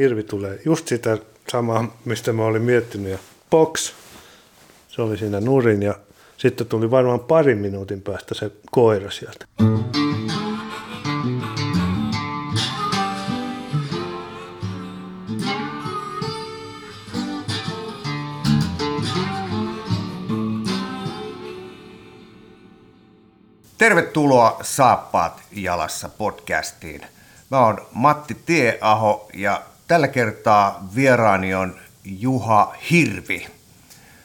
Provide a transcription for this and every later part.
hirvi tulee just sitä samaa, mistä mä olin miettinyt. Ja box, se oli siinä nurin ja sitten tuli varmaan parin minuutin päästä se koira sieltä. Tervetuloa Saappaat jalassa podcastiin. Mä oon Matti Tieaho ja tällä kertaa vieraani on Juha Hirvi,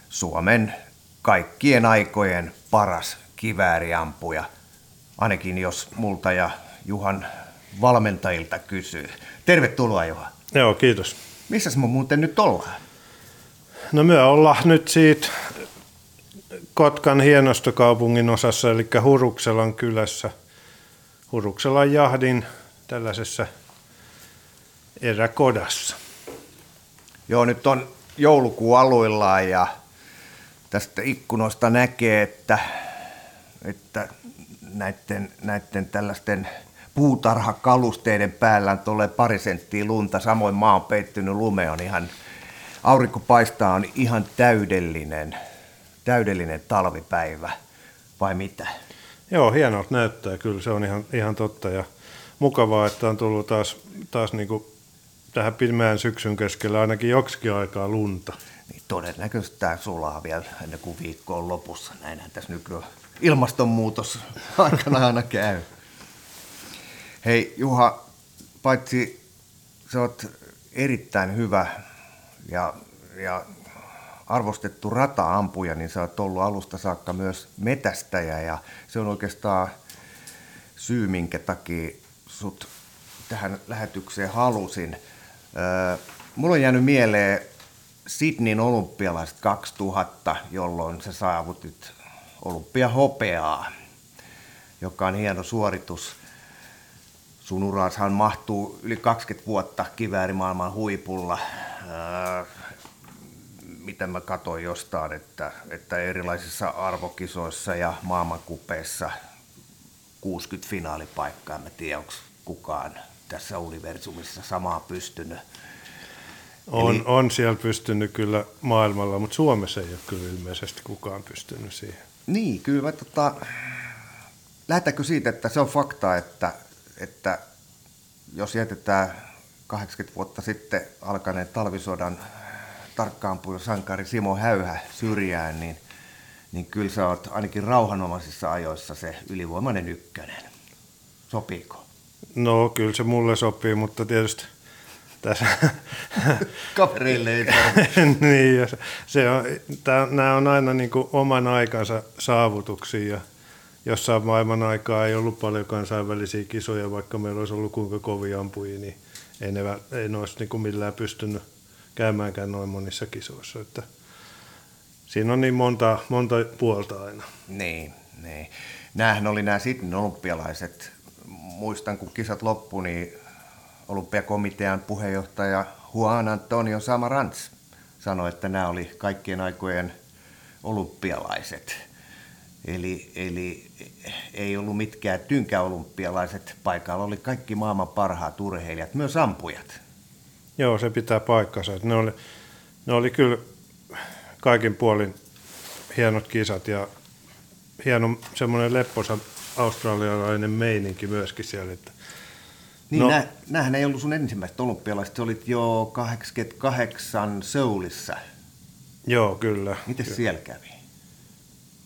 Suomen kaikkien aikojen paras kivääriampuja. Ainakin jos multa ja Juhan valmentajilta kysyy. Tervetuloa Juha. Joo, kiitos. Missä me muuten nyt ollaan? No me ollaan nyt siitä Kotkan hienostokaupungin osassa, eli Hurukselan kylässä. Hurukselan jahdin tällaisessa eräkodassa. Joo, nyt on joulukuu aluillaan ja tästä ikkunoista näkee, että, että näiden, näiden tällaisten puutarhakalusteiden päällä tulee pari senttiä lunta, samoin maa on peittynyt lume, on ihan, aurinko paistaa, on ihan täydellinen, täydellinen talvipäivä, vai mitä? Joo, hienolta näyttää, kyllä se on ihan, ihan totta ja mukavaa, että on tullut taas, taas niin kuin tähän pimeän syksyn keskellä ainakin joksikin aikaa lunta. Niin todennäköisesti tämä sulaa vielä ennen kuin viikko on lopussa. Näinhän tässä nykyään ilmastonmuutos aikana aina käy. Hei Juha, paitsi sä oot erittäin hyvä ja, ja arvostettu rata-ampuja, niin sä oot ollut alusta saakka myös metästäjä ja se on oikeastaan syy, minkä takia sut tähän lähetykseen halusin. Mulla on jäänyt mieleen Sydneyn olympialaiset 2000, jolloin sä saavutit olympiahopeaa, joka on hieno suoritus. Sun urashan mahtuu yli 20 vuotta kiväärimaailman huipulla. Miten mä katsoin jostain, että, että erilaisissa arvokisoissa ja maailmankupeissa 60 finaalipaikkaa. En mä tiedä, onko kukaan tässä universumissa samaa pystynyt. On, Eli... on siellä pystynyt kyllä maailmalla, mutta Suomessa ei ole kyllä ilmeisesti kukaan pystynyt siihen. Niin, kyllä. Tota, lähdetäänkö siitä, että se on fakta, että, että jos jätetään 80 vuotta sitten alkaneen talvisodan tarkkaampuja sankari Simo Häyhä syrjään, niin, niin kyllä sä oot ainakin rauhanomaisissa ajoissa se ylivoimainen ykkönen. Sopiiko? No kyllä se mulle sopii, mutta tietysti tässä... Kavereille ei niin, ja se on, tää, nämä on aina niin kuin oman aikansa saavutuksia ja jossain maailman aikaa ei ollut paljon kansainvälisiä kisoja, vaikka meillä olisi ollut kuinka kovia ampujia, niin ei ne, ei ne olisi niin kuin millään pystynyt käymäänkään noin monissa kisoissa. Että siinä on niin monta, monta puolta aina. Niin, niin. Nämähän oli nämä sitten olympialaiset muistan, kun kisat loppu, niin olympiakomitean puheenjohtaja Juan Antonio Samarans sanoi, että nämä oli kaikkien aikojen olympialaiset. Eli, eli ei ollut mitkään tynkäolympialaiset paikalla, oli kaikki maailman parhaat urheilijat, myös ampujat. Joo, se pitää paikkansa. Ne oli, ne oli kyllä kaikin puolin hienot kisat ja hieno semmoinen lepposa australialainen meininki myöskin siellä. Että niin, no, nä, nämähän ei ollut sun ensimmäiset olympialaiset, olit jo 88 Seulissa. Joo, kyllä. Miten siellä kävi?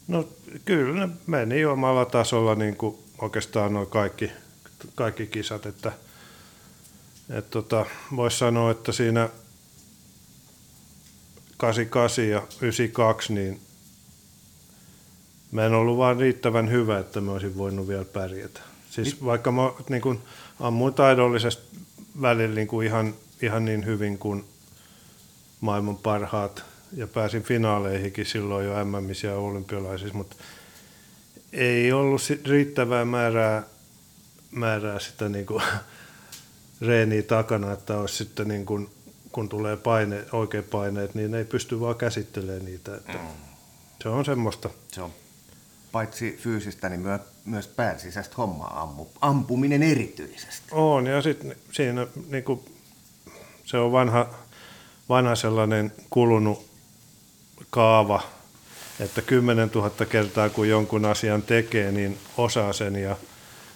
No kyllä ne meni omalla tasolla niin kuin oikeastaan noin kaikki, kaikki kisat, että et tota, voisi sanoa, että siinä 88 ja 92, niin mä en ollut vaan riittävän hyvä, että mä olisin voinut vielä pärjätä. Siis niin. vaikka mä niin kuin, ammuin taidollisesti välillä niin kuin ihan, ihan niin hyvin kuin maailman parhaat ja pääsin finaaleihinkin silloin jo MMissä ja olympialaisissa, mutta ei ollut riittävää määrää, määrää sitä niin kuin, reeniä takana, että olisi sitten niin kuin, kun tulee paine, oikein paineet, niin ei pysty vaan käsittelemään niitä. Että mm. Se on semmoista. Se on paitsi fyysistä, niin myös, myös päänsisäistä hommaa ammu, ampuminen erityisesti. On, ja sitten siinä niin kuin, se on vanha, vanha sellainen kulunut kaava, että 10 000 kertaa kun jonkun asian tekee, niin osaa sen ja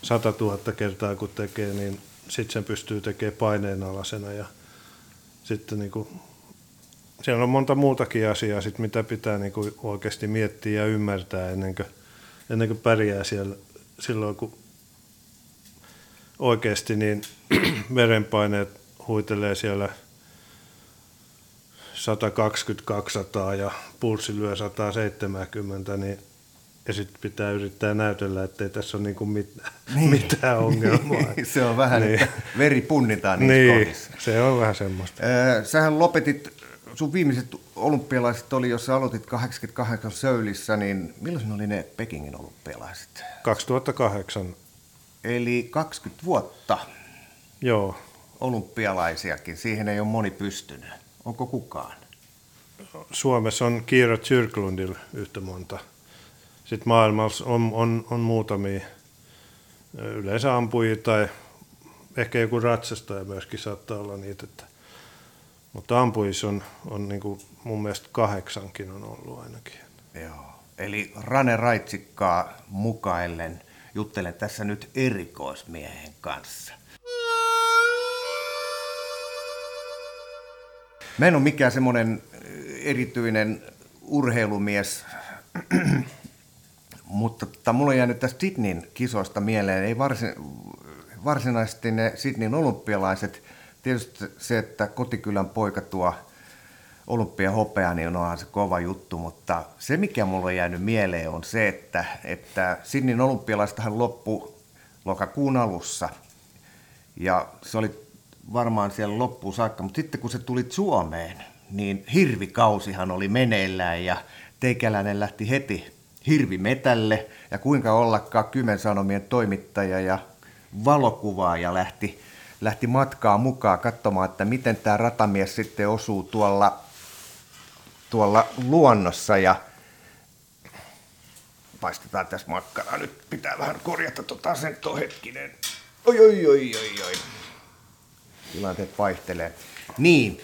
100 000 kertaa kun tekee, niin sitten sen pystyy tekemään paineenalaisena ja sitten niin kuin, siellä on monta muutakin asiaa, sit, mitä pitää niin kuin oikeasti miettiä ja ymmärtää ennen kuin, ennen kuin pärjää siellä silloin, kun oikeasti niin verenpaineet huitelee siellä 120-200 ja pulssi lyö 170, niin ja sitten pitää yrittää näytellä, että ei tässä ole niinku mitään, niin. mitään ongelmaa. se on vähän, niin. että veri punnitaan niissä niin, kohdissa. se on vähän semmoista. Äh, sähän lopetit, sun viimeiset olympialaiset oli, jos sä aloitit 88 Söylissä, niin milloin oli ne Pekingin olympialaiset? 2008. Eli 20 vuotta. Joo. Olympialaisiakin, siihen ei ole moni pystynyt. Onko kukaan? Suomessa on Kiira Tyrklundilla yhtä monta sitten maailmassa on, on, on muutamia yleensä ampujia tai ehkä joku ratsastaja myöskin saattaa olla niitä. Että, mutta ampujissa on, on niin kuin mun mielestä kahdeksankin on ollut ainakin. Joo. Eli Rane Raitsikkaa mukaillen juttelen tässä nyt erikoismiehen kanssa. Mä en ole mikään semmoinen erityinen urheilumies, mutta tota, mulla on jäänyt tästä Sydneyn kisoista mieleen, ei varsin, varsinaisesti ne Sydneyn olympialaiset, tietysti se, että kotikylän poika tuo olympiahopea, niin onhan se kova juttu, mutta se mikä mulla on jäänyt mieleen on se, että, että Sydneyn olympialaistahan loppu lokakuun alussa. Ja se oli varmaan siellä loppuun saakka, mutta sitten kun se tuli Suomeen, niin hirvikausihan oli meneillään ja teikäläinen lähti heti hirvimetälle. Ja kuinka ollakaan Kymen Sanomien toimittaja ja valokuvaaja lähti, lähti matkaa mukaan katsomaan, että miten tämä ratamies sitten osuu tuolla, tuolla luonnossa ja paistetaan tässä makkaraa. Nyt pitää vähän korjata tota sen hetkinen. Oi, oi, oi, oi, oi. Tilanteet vaihtelee. Niin,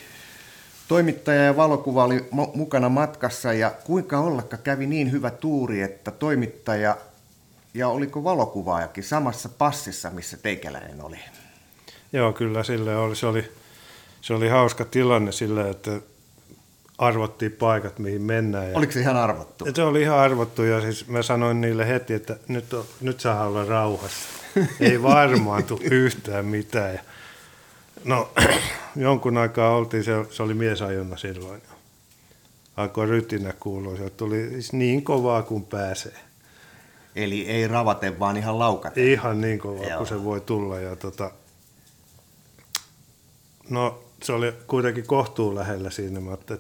Toimittaja ja valokuva oli mukana matkassa ja kuinka ollakka kävi niin hyvä tuuri, että toimittaja ja oliko valokuvaajakin samassa passissa, missä teikäläinen oli? Joo, kyllä sille oli. Se oli, se oli hauska tilanne sillä, että arvottiin paikat, mihin mennään. Ja Oliko se ihan arvottu? Se oli ihan arvottu ja siis mä sanoin niille heti, että nyt, on, nyt saa olla rauhassa. Ei varmaan tule yhtään mitään. Ja No, jonkun aikaa oltiin, se, se oli miesajonna silloin. Alkoi rytinä kuulua, se tuli siis niin kovaa kuin pääsee. Eli ei ravate, vaan ihan laukate. Ihan niin kovaa Joo. kuin se voi tulla. Ja tota, no, se oli kuitenkin kohtuun lähellä siinä. Mä että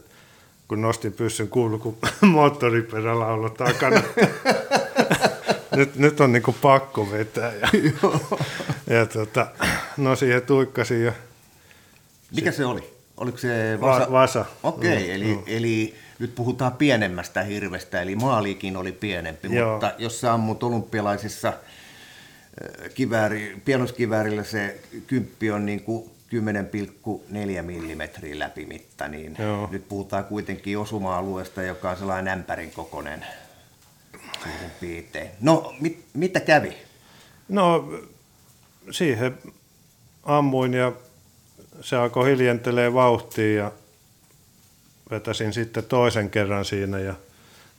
kun nostin pyssyn, kuulu kun moottoriperällä olla takana. nyt, nyt on niinku pakko vetää. Ja, ja tota, no siihen tuikkasin ja mikä se oli? Oliko se Vasa? Va- vasa. Okei, okay, mm, eli, mm. eli nyt puhutaan pienemmästä hirvestä, eli maaliikin oli pienempi, Joo. mutta jos sä ammut olympialaisissa äh, kivääri, pienoskiväärillä se kymppi on niin kuin 10,4 mm läpimitta, niin Joo. nyt puhutaan kuitenkin osuma-alueesta, joka on sellainen ämpärin kokoinen piirtein. No, mit, mitä kävi? No, siihen ammuin ja se alkoi hiljentelee vauhtia ja vetäsin sitten toisen kerran siinä ja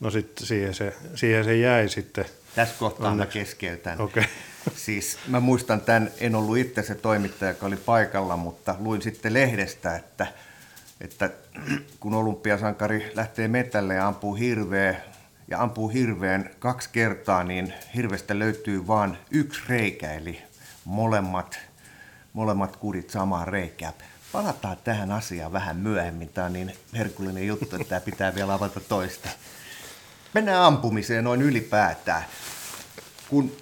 no sitten siihen se, siihen se jäi sitten. Tässä kohtaa Onneksi. mä keskeytän. Okay. Siis mä muistan tämän, en ollut itse se toimittaja, joka oli paikalla, mutta luin sitten lehdestä, että, että kun olympiasankari lähtee metälle ja ampuu hirveä ja ampuu hirveän kaksi kertaa, niin hirvestä löytyy vain yksi reikä, eli molemmat molemmat kudit samaan reikään. Palataan tähän asiaan vähän myöhemmin. Tämä on niin herkullinen juttu, että tämä pitää vielä avata toista. Mennään ampumiseen noin ylipäätään. Kun,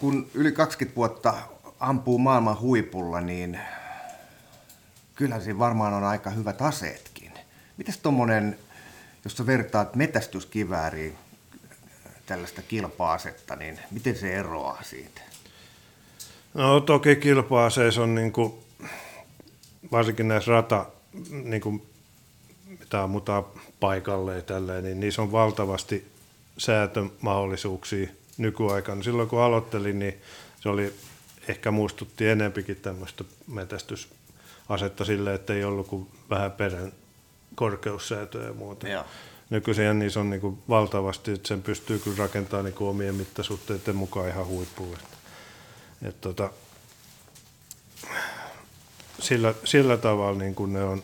kun yli 20 vuotta ampuu maailman huipulla, niin kyllä siinä varmaan on aika hyvät aseetkin. Mitäs tuommoinen, jos sä vertaat metästyskivääriin tällaista kilpa-asetta, niin miten se eroaa siitä? No toki kilpa-aseissa on niin kuin, varsinkin näissä rata, niin kuin, mitä ammutaan paikalle ja tälleen, niin niissä on valtavasti säätömahdollisuuksia nykyaikana. Silloin kun aloittelin, niin se oli ehkä muistutti enempikin tämmöistä metästysasetta sille, että ei ollut kuin vähän perän korkeussäätöä ja muuta. Joo. Nykyisin niissä on niin kuin valtavasti, että sen pystyy kyllä rakentamaan niin kuin omien mittasuhteiden mukaan ihan huippuun. Että, että tota, sillä, sillä tavalla niin kuin ne on,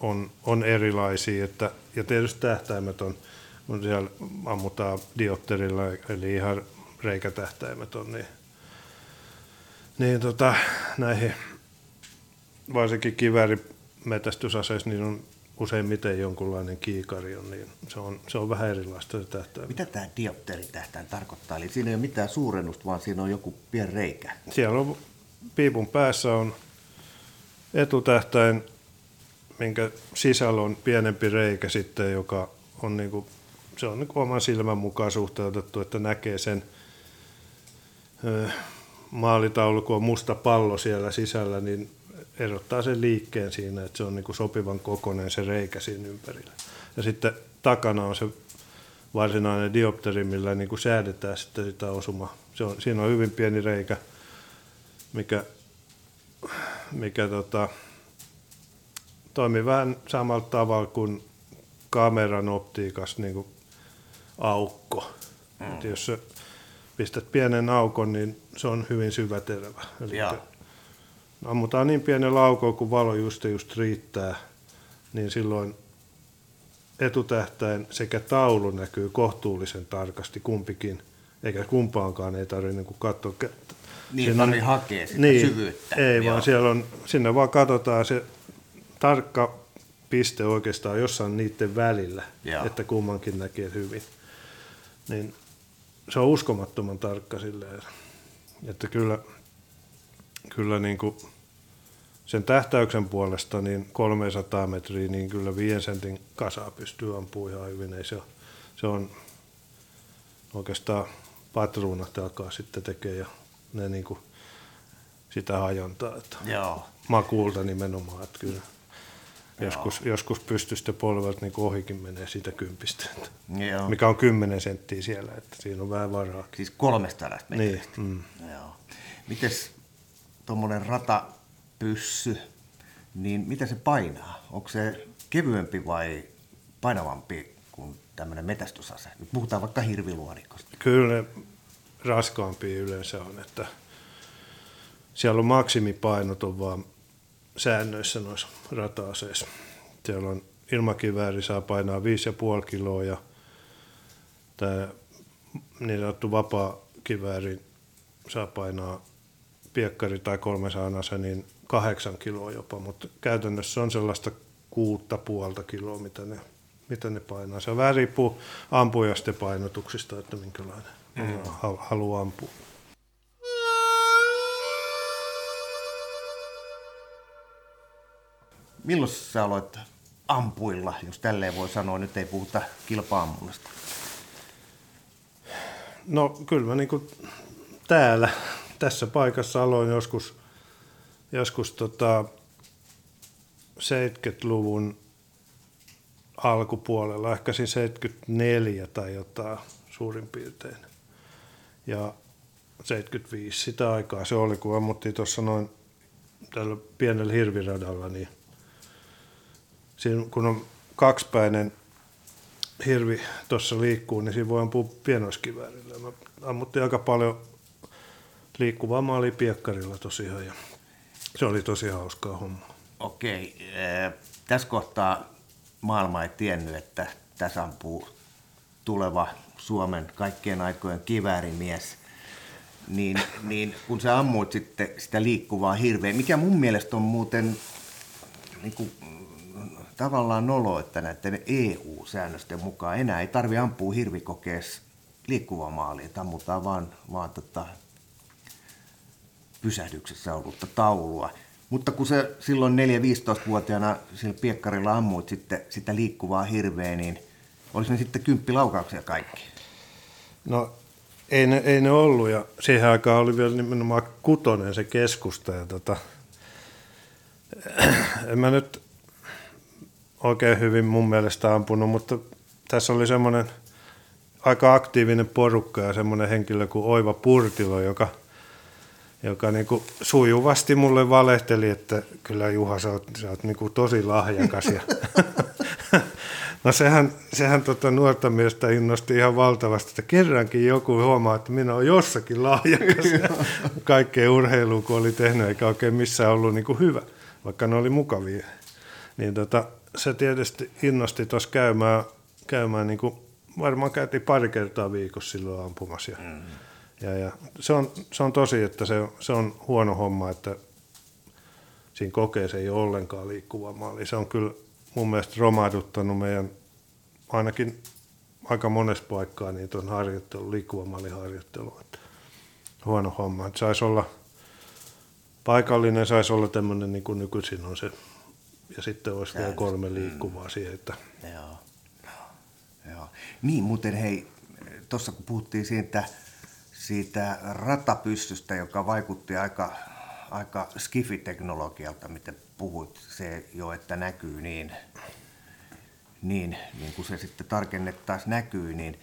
on, on erilaisia, että, ja tietysti tähtäimet on, on siellä ammutaan diopterilla, eli ihan reikätähtäimet on, niin, niin tota, näihin varsinkin kiväärimetästysaseissa, niin on useimmiten jonkunlainen kiikari on, niin se on, se on vähän erilaista se tähtäin. Mitä tämä diopteritähtäin tarkoittaa? Eli siinä ei ole mitään suurennusta, vaan siinä on joku pieni reikä. Siellä on piipun päässä on etutähtäin, minkä sisällä on pienempi reikä sitten, joka on niinku, se on niinku oman silmän mukaan suhteutettu, että näkee sen maalitaulu, kun on musta pallo siellä sisällä, niin erottaa sen liikkeen siinä, että se on niinku sopivan kokoinen se reikä siinä ympärillä. Ja sitten takana on se varsinainen diopteri, millä niin kuin säädetään sitten sitä osuma. Se on, siinä on hyvin pieni reikä, mikä, mikä tota, toimii vähän samalla tavalla kuin kameran optiikassa niin kuin aukko. Mm. Et jos pistät pienen aukon, niin se on hyvin syväterävä. Eli ammutaan niin pienellä aukolla, kun valo just just riittää, niin silloin etutähtäin sekä taulu näkyy kohtuullisen tarkasti kumpikin, eikä kumpaankaan ei tarvitse niin katsoa. Niin, tarvii hakea sitä niin, syvyyttä. Ei, Joo. vaan siellä on, sinne vaan katsotaan se tarkka piste oikeastaan jossain niiden välillä, Joo. että kummankin näkee hyvin. Niin se on uskomattoman tarkka silleen, että kyllä, kyllä niin kuin sen tähtäyksen puolesta niin 300 metriä, niin kyllä 5 sentin kasaa pystyy ampumaan ihan hyvin. Ei se, on, se on oikeastaan patruunat alkaa sitten tekemään ja ne niin kuin sitä hajontaa. Että Joo. Makuulta nimenomaan, että kyllä joskus, joskus pystystä polvet niin ohikin menee siitä kympistä, että Joo. mikä on 10 senttiä siellä, että siinä on vähän varaa. Siis 300 metristä. Niin, mm. Joo. Mites tuommoinen rata pyssy, niin mitä se painaa? Onko se kevyempi vai painavampi kuin tämmöinen metästysase? Nyt puhutaan vaikka hirviluodikosta. Kyllä ne raskaampi yleensä on, että siellä on maksimipainot on vaan säännöissä noissa rata-aseissa. Siellä on ilmakivääri saa painaa 5,5 kiloa ja tämä niin sanottu vapaa kivääri saa painaa piekkari tai 300 niin kahdeksan kiloa jopa, mutta käytännössä on sellaista kuutta puolta kiloa, mitä ne, mitä ne painaa. Se vähän riippuu ampujasta painotuksista, että minkälainen mm. haluaa ampua. Milloin sä aloit ampuilla, jos tälleen voi sanoa, nyt ei puhuta kilpaammunnasta? No kyllä mä niin kuin täällä, tässä paikassa aloin joskus joskus tota 70-luvun alkupuolella, ehkä siis 74 tai jotain suurin piirtein. Ja 75 sitä aikaa se oli, kun ammuttiin tuossa noin tällä pienellä hirviradalla, niin siinä, kun on kaksipäinen hirvi tuossa liikkuu, niin siinä voi ampua pienoiskiväärillä. Mä ammuttiin aika paljon liikkuvaa maalia piekkarilla tosiaan. Ja se oli tosi hauskaa homma. Okei. Äh, tässä kohtaa maailma ei tiennyt, että tässä ampuu tuleva Suomen kaikkien aikojen kiväärimies. Niin, niin kun sä ammuit sitten sitä liikkuvaa hirveä, mikä mun mielestä on muuten niin kuin, tavallaan nolo, että näiden EU-säännösten mukaan enää ei tarvi ampua hirvikokeessa liikkuvaa maalia, että ammutaan vaan, vaan tota, pysähdyksessä ollutta taulua. Mutta kun se silloin 4-15-vuotiaana sillä piekkarilla ammuit sitten sitä liikkuvaa hirveä, niin olisi ne sitten kymppilaukauksia kaikki? No ei ne, ei ne ollut ja siihen aikaan oli vielä nimenomaan kutonen se keskusta ja tota, en mä nyt oikein hyvin mun mielestä ampunut, mutta tässä oli semmoinen aika aktiivinen porukka ja semmoinen henkilö kuin Oiva Purtilo, joka, joka niin kuin sujuvasti mulle valehteli, että kyllä Juha, sä oot, sä oot niin kuin tosi lahjakas. Ja no sehän, sehän tota nuorta miestä innosti ihan valtavasti, että kerrankin joku huomaa, että minä olen jossakin lahjakas. Kaikkeen urheiluun, kun oli tehnyt, eikä oikein missään ollut niin kuin hyvä, vaikka ne oli mukavia. Niin tota, se tietysti innosti tuossa käymään, käymään niin kuin, varmaan käytiin pari kertaa viikossa silloin ampumassa. Ja, mm. ja, ja se, on, se on tosi, että se, se on huono homma, että siinä kokeessa ei ole ollenkaan liikkuva maali. Se on kyllä mun mielestä romahduttanut meidän ainakin aika monessa paikkaa niin tuon harjoittelu, liikkuva maaliharjoittelu. Huono homma. Että saisi olla paikallinen, saisi olla tämmöinen niin kuin nykyisin on se ja sitten olisi vielä kolme liikkuvaa mm. siihen. Että... Joo. Joo. Niin, muuten hei, tuossa kun puhuttiin siitä, siitä ratapystystä, joka vaikutti aika, aika skifiteknologialta, mitä puhuit, se jo, että näkyy niin, niin, niin kuin se sitten tarkennettaisiin näkyy, niin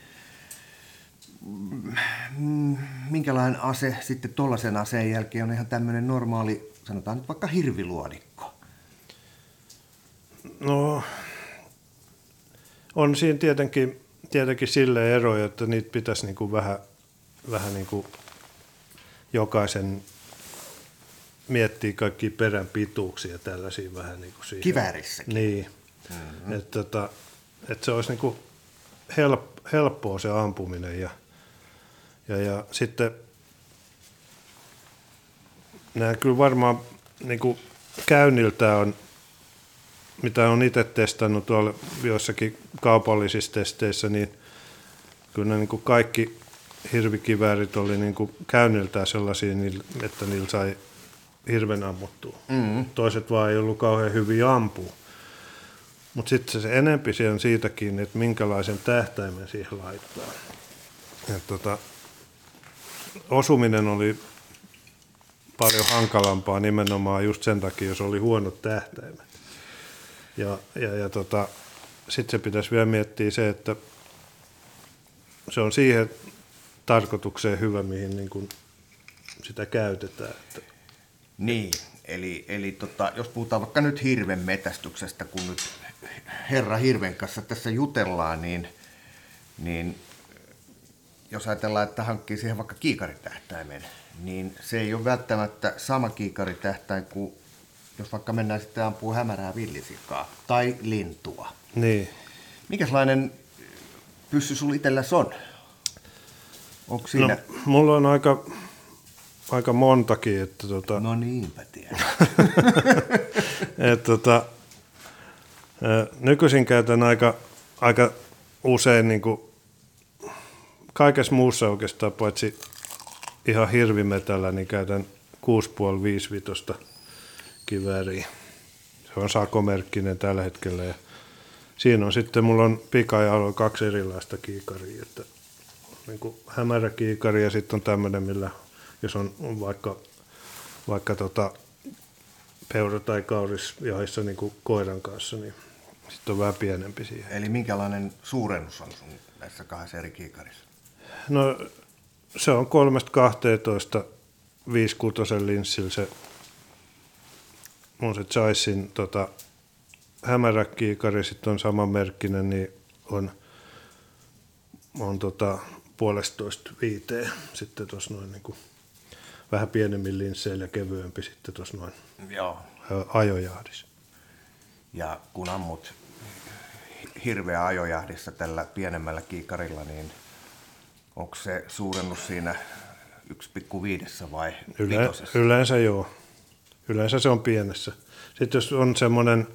mm, minkälainen ase sitten tuollaisen aseen jälkeen on ihan tämmöinen normaali, sanotaan nyt vaikka hirviluodikko? No, on siinä tietenkin, tietenkin sille eroja, että niitä pitäisi niin kuin vähän, vähän niin kuin jokaisen miettiä kaikki perän pituuksia tällaisia vähän niin kuin siihen. Kiväärissäkin. Niin. Mm-hmm. Että tota, et se olisi niin kuin help, helppoa se ampuminen ja, ja, ja sitten nämä kyllä varmaan niin kuin käynniltä on mitä on itse testannut tuolla joissakin kaupallisissa testeissä, niin kyllä niin kuin kaikki hirvikiväärit oli niin kuin käynniltään sellaisia, että niillä sai hirven ammuttua. Mm-hmm. Toiset vaan ei ollut kauhean hyviä ampua. Mutta sitten se enempi on siitäkin, että minkälaisen tähtäimen siihen laittaa. Et tota, osuminen oli paljon hankalampaa nimenomaan just sen takia, jos oli huonot tähtäimet. Ja, ja, ja tota, sitten se pitäisi vielä miettiä se, että se on siihen tarkoitukseen hyvä, mihin niin kuin sitä käytetään. Että. Niin, eli, eli tota, jos puhutaan vaikka nyt hirven metästyksestä, kun nyt herra hirven kanssa tässä jutellaan, niin, niin jos ajatellaan, että hankkii siihen vaikka kiikaritähtäimen, niin se ei ole välttämättä sama kiikaritähtäin kuin jos vaikka mennään sitten ampuu hämärää villisikaa tai lintua. Niin. Mikäslainen pyssy sulla itselläsi on? Onko siinä? No, mulla on aika, aika montakin. Että tota... No niinpä tiedän. että tota, nykyisin käytän aika, aika usein niin kuin kaikessa muussa oikeastaan, paitsi ihan hirvimetällä, niin käytän 6,5-5 kivääriä. Se on sakomerkkinen tällä hetkellä ja siinä on sitten, mulla on pika ja kaksi erilaista kiikaria, että niin kuin hämärä kiikari ja sitten on tämmöinen, millä jos on, vaikka, vaikka tota, peura- tai kauris jahdissa niin kuin koiran kanssa, niin sitten on vähän pienempi siihen. Eli minkälainen suurennus on sun näissä kahdessa eri kiikarissa? No se on kolmesta 12 5 linssillä se on se Chaisin tota, hämäräkiikari, sitten on samanmerkkinen, niin on, on tota, puolestoista viiteen sitten tuossa noin niin kuin, vähän pienemmin linsseillä ja kevyempi sitten tuossa noin Joo. ajojahdissa. Ja kun ammut hirveä ajojahdissa tällä pienemmällä kiikarilla, niin onko se suurennus siinä 1,5 vai Yle, Yleensä joo. Yleensä se on pienessä. Sitten jos on semmoinen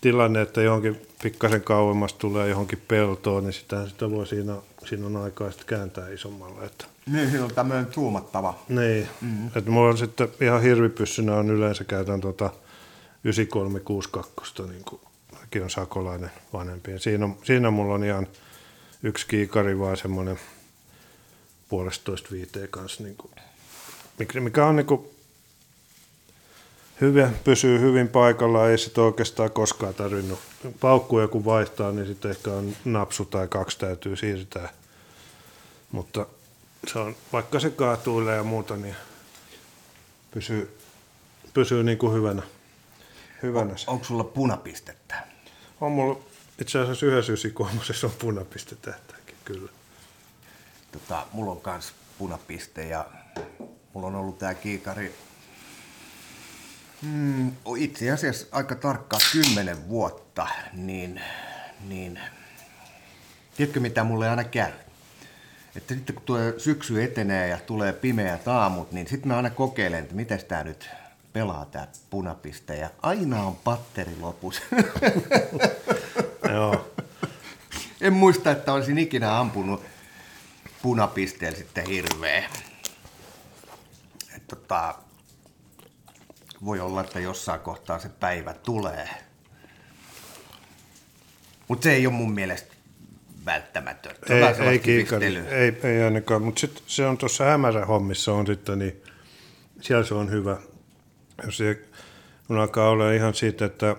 tilanne, että johonkin pikkasen kauemmas tulee johonkin peltoon, niin sitä, sitä voi siinä, siinä on aikaa sitten kääntää isommalle. Että. Niin, siinä on tämmöinen tuumattava. Niin, mm-hmm. että mulla on sitten ihan hirvipyssynä on yleensä käytän tuota 9362, niin kuin on sakolainen vanhempi. siinä, on, siinä mulla on ihan yksi kiikari vaan semmoinen puolestoista viiteen kanssa, niin kuin, mikä on niin kuin hyvin, pysyy hyvin paikalla, ei sit oikeastaan koskaan tarvinnut paukkuja kun vaihtaa, niin sitten ehkä on napsu tai kaksi täytyy siirtää. Mutta se on, vaikka se kaatuilee ja muuta, niin pysyy, pysyy niin kuin hyvänä. hyvänä on, onko sulla punapistettä? On mulla itse asiassa yhdessä ysikolmosessa on punapistetähtäkin, kyllä. Tota, mulla on kans punapiste ja mulla on ollut tää kiikari mm, itse asiassa aika tarkkaan kymmenen vuotta, niin, niin tiedätkö mitä mulle aina käy? Että sitten kun tuo syksy etenee ja tulee pimeät aamut, niin sitten mä aina kokeilen, että miten tämä nyt pelaa tämä punapiste. Ja aina on patteri lopussa. Joo. En muista, että olisin ikinä ampunut punapisteellä sitten hirveä. Et tota, voi olla, että jossain kohtaa se päivä tulee. Mutta se ei ole mun mielestä välttämätöntä. Ei, ei, kiikari, ei, ei ainakaan, mutta sitten se on tuossa hämärä hommissa on sitten, niin siellä se on hyvä. Jos se, mun alkaa olla ihan siitä, että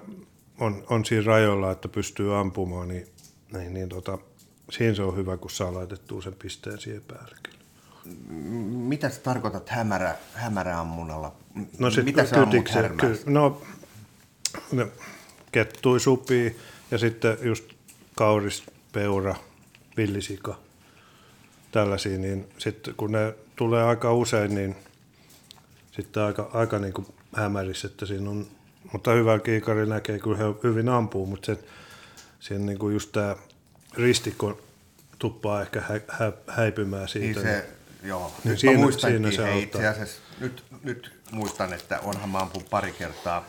on, on siinä rajoilla, että pystyy ampumaan, niin, niin, niin tota, siinä se on hyvä, kun saa laitettua sen pisteen siihen päälle. Mitä sä tarkoitat hämärä, hämäräammunalla? No sit Mitä sä ammut ky, No, kettui, supii ja sitten just kauris, peura, villisika, tällaisia, niin sitten kun ne tulee aika usein, niin sitten aika, aika niin kuin hämärissä, että siinä on, mutta hyvä kiikari näkee, kyllä he hyvin ampuu, mutta se, siinä niin kuin just tämä ristikko tuppaa ehkä hä, hä, häipymään siitä. Niin se, joo. Niin nyt siinä, siinä se hei, itse asiassa, nyt, nyt muistan, että onhan mä ampun pari kertaa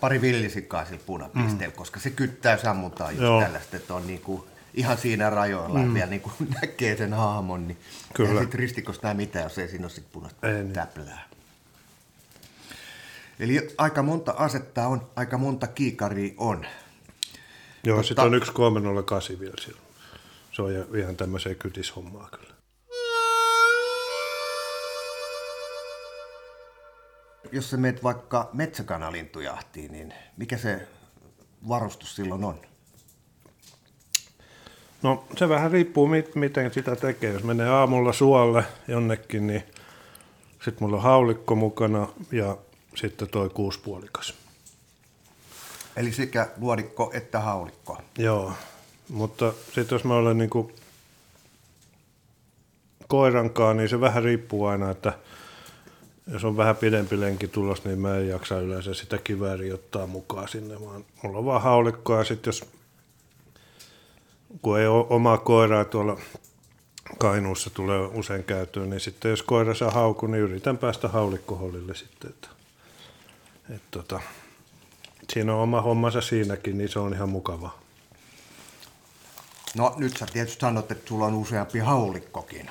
pari villisikkaa sillä punapisteellä, mm. koska se kyttää sammutaan just Joo. tällaista, että on niinku ihan siinä rajoilla, mm. vielä niinku näkee sen haamon, niin Kyllä. ei sitten ristikosta mitään, jos ei siinä ole sitten punaista ei, niin. täplää. Eli aika monta asetta on, aika monta kiikaria on. Joo, sitten on yksi 308 vielä siellä. Se on ihan tämmöiseen kytishommaa kyllä. Jos sä menet vaikka metsäkanalintujahtiin, niin mikä se varustus silloin on? No se vähän riippuu, miten sitä tekee. Jos menee aamulla suolle jonnekin, niin sitten mulla on haulikko mukana ja sitten toi kuuspuolikas. Eli sekä luodikko että haulikko? Joo, mutta sitten jos mä olen niin koirankaan, niin se vähän riippuu aina, että – jos on vähän pidempi lenki tulos, niin mä en jaksa yleensä sitä kivääriä ottaa mukaan sinne, vaan mulla on vaan haulikko ja sitten jos kun ei ole omaa koiraa tuolla Kainuussa tulee usein käytyä, niin sitten jos koira saa hauku, niin yritän päästä haulikkohollille sitten. Että, et tota, siinä on oma hommansa siinäkin, niin se on ihan mukava. No nyt sä tietysti sanot, että sulla on useampi haulikkokin.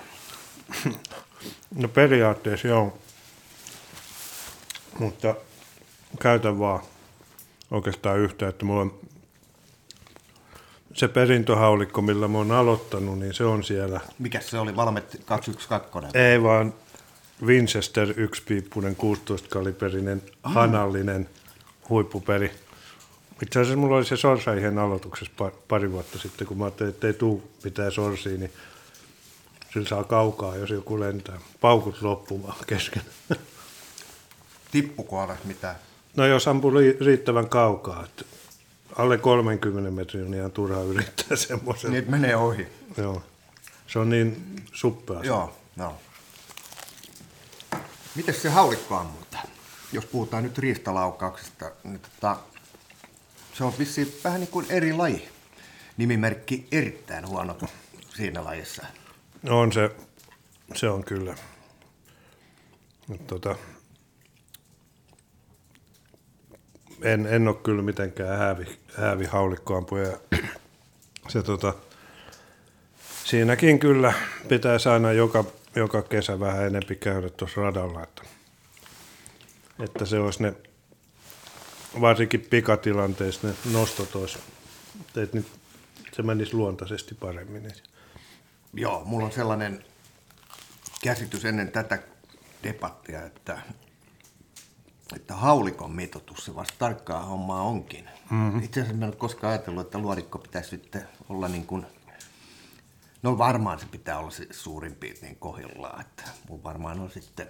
no periaatteessa joo mutta käytän vaan oikeastaan yhtä, että mulla on se perintöhaulikko, millä mä oon aloittanut, niin se on siellä. Mikä se oli, Valmet 212? Ei vaan Winchester yksipiippunen 16-kaliberinen ah. hanallinen huippuperi. Itse asiassa mulla oli se sorsaiheen aloituksessa pari vuotta sitten, kun mä ajattelin, että ei tule mitään sorsia, niin sillä saa kaukaa, jos joku lentää. Paukut loppumaan kesken. Tippuko alas mitään? No jos ampuu riittävän kaukaa, että alle 30 metriä on ihan turha yrittää semmoisen. Niin, menee ohi. Joo. Se on niin suppea. Joo, no. Miten se haulikko ammulta? Jos puhutaan nyt riistalaukauksesta, niin tota, se on vissiin vähän niin kuin eri laji. Nimimerkki erittäin huono siinä lajissa. On se, se on kyllä. Tota, en, en ole kyllä mitenkään häävi, häävi haulikkoampuja. Se, tota, siinäkin kyllä pitäisi aina joka, joka kesä vähän enempi käydä tuossa radalla, että, että se olisi ne, varsinkin pikatilanteissa ne nostot olisi, että nyt se menisi luontaisesti paremmin. Joo, mulla on sellainen käsitys ennen tätä debattia, että että haulikon mitoitus se vasta tarkkaa hommaa onkin. Mm-hmm. Itse asiassa mä en ole koskaan ajatellut, että luodikko pitäisi sitten olla niin kuin, no varmaan se pitää olla se suurin piirtein kohdillaan, että mun varmaan on sitten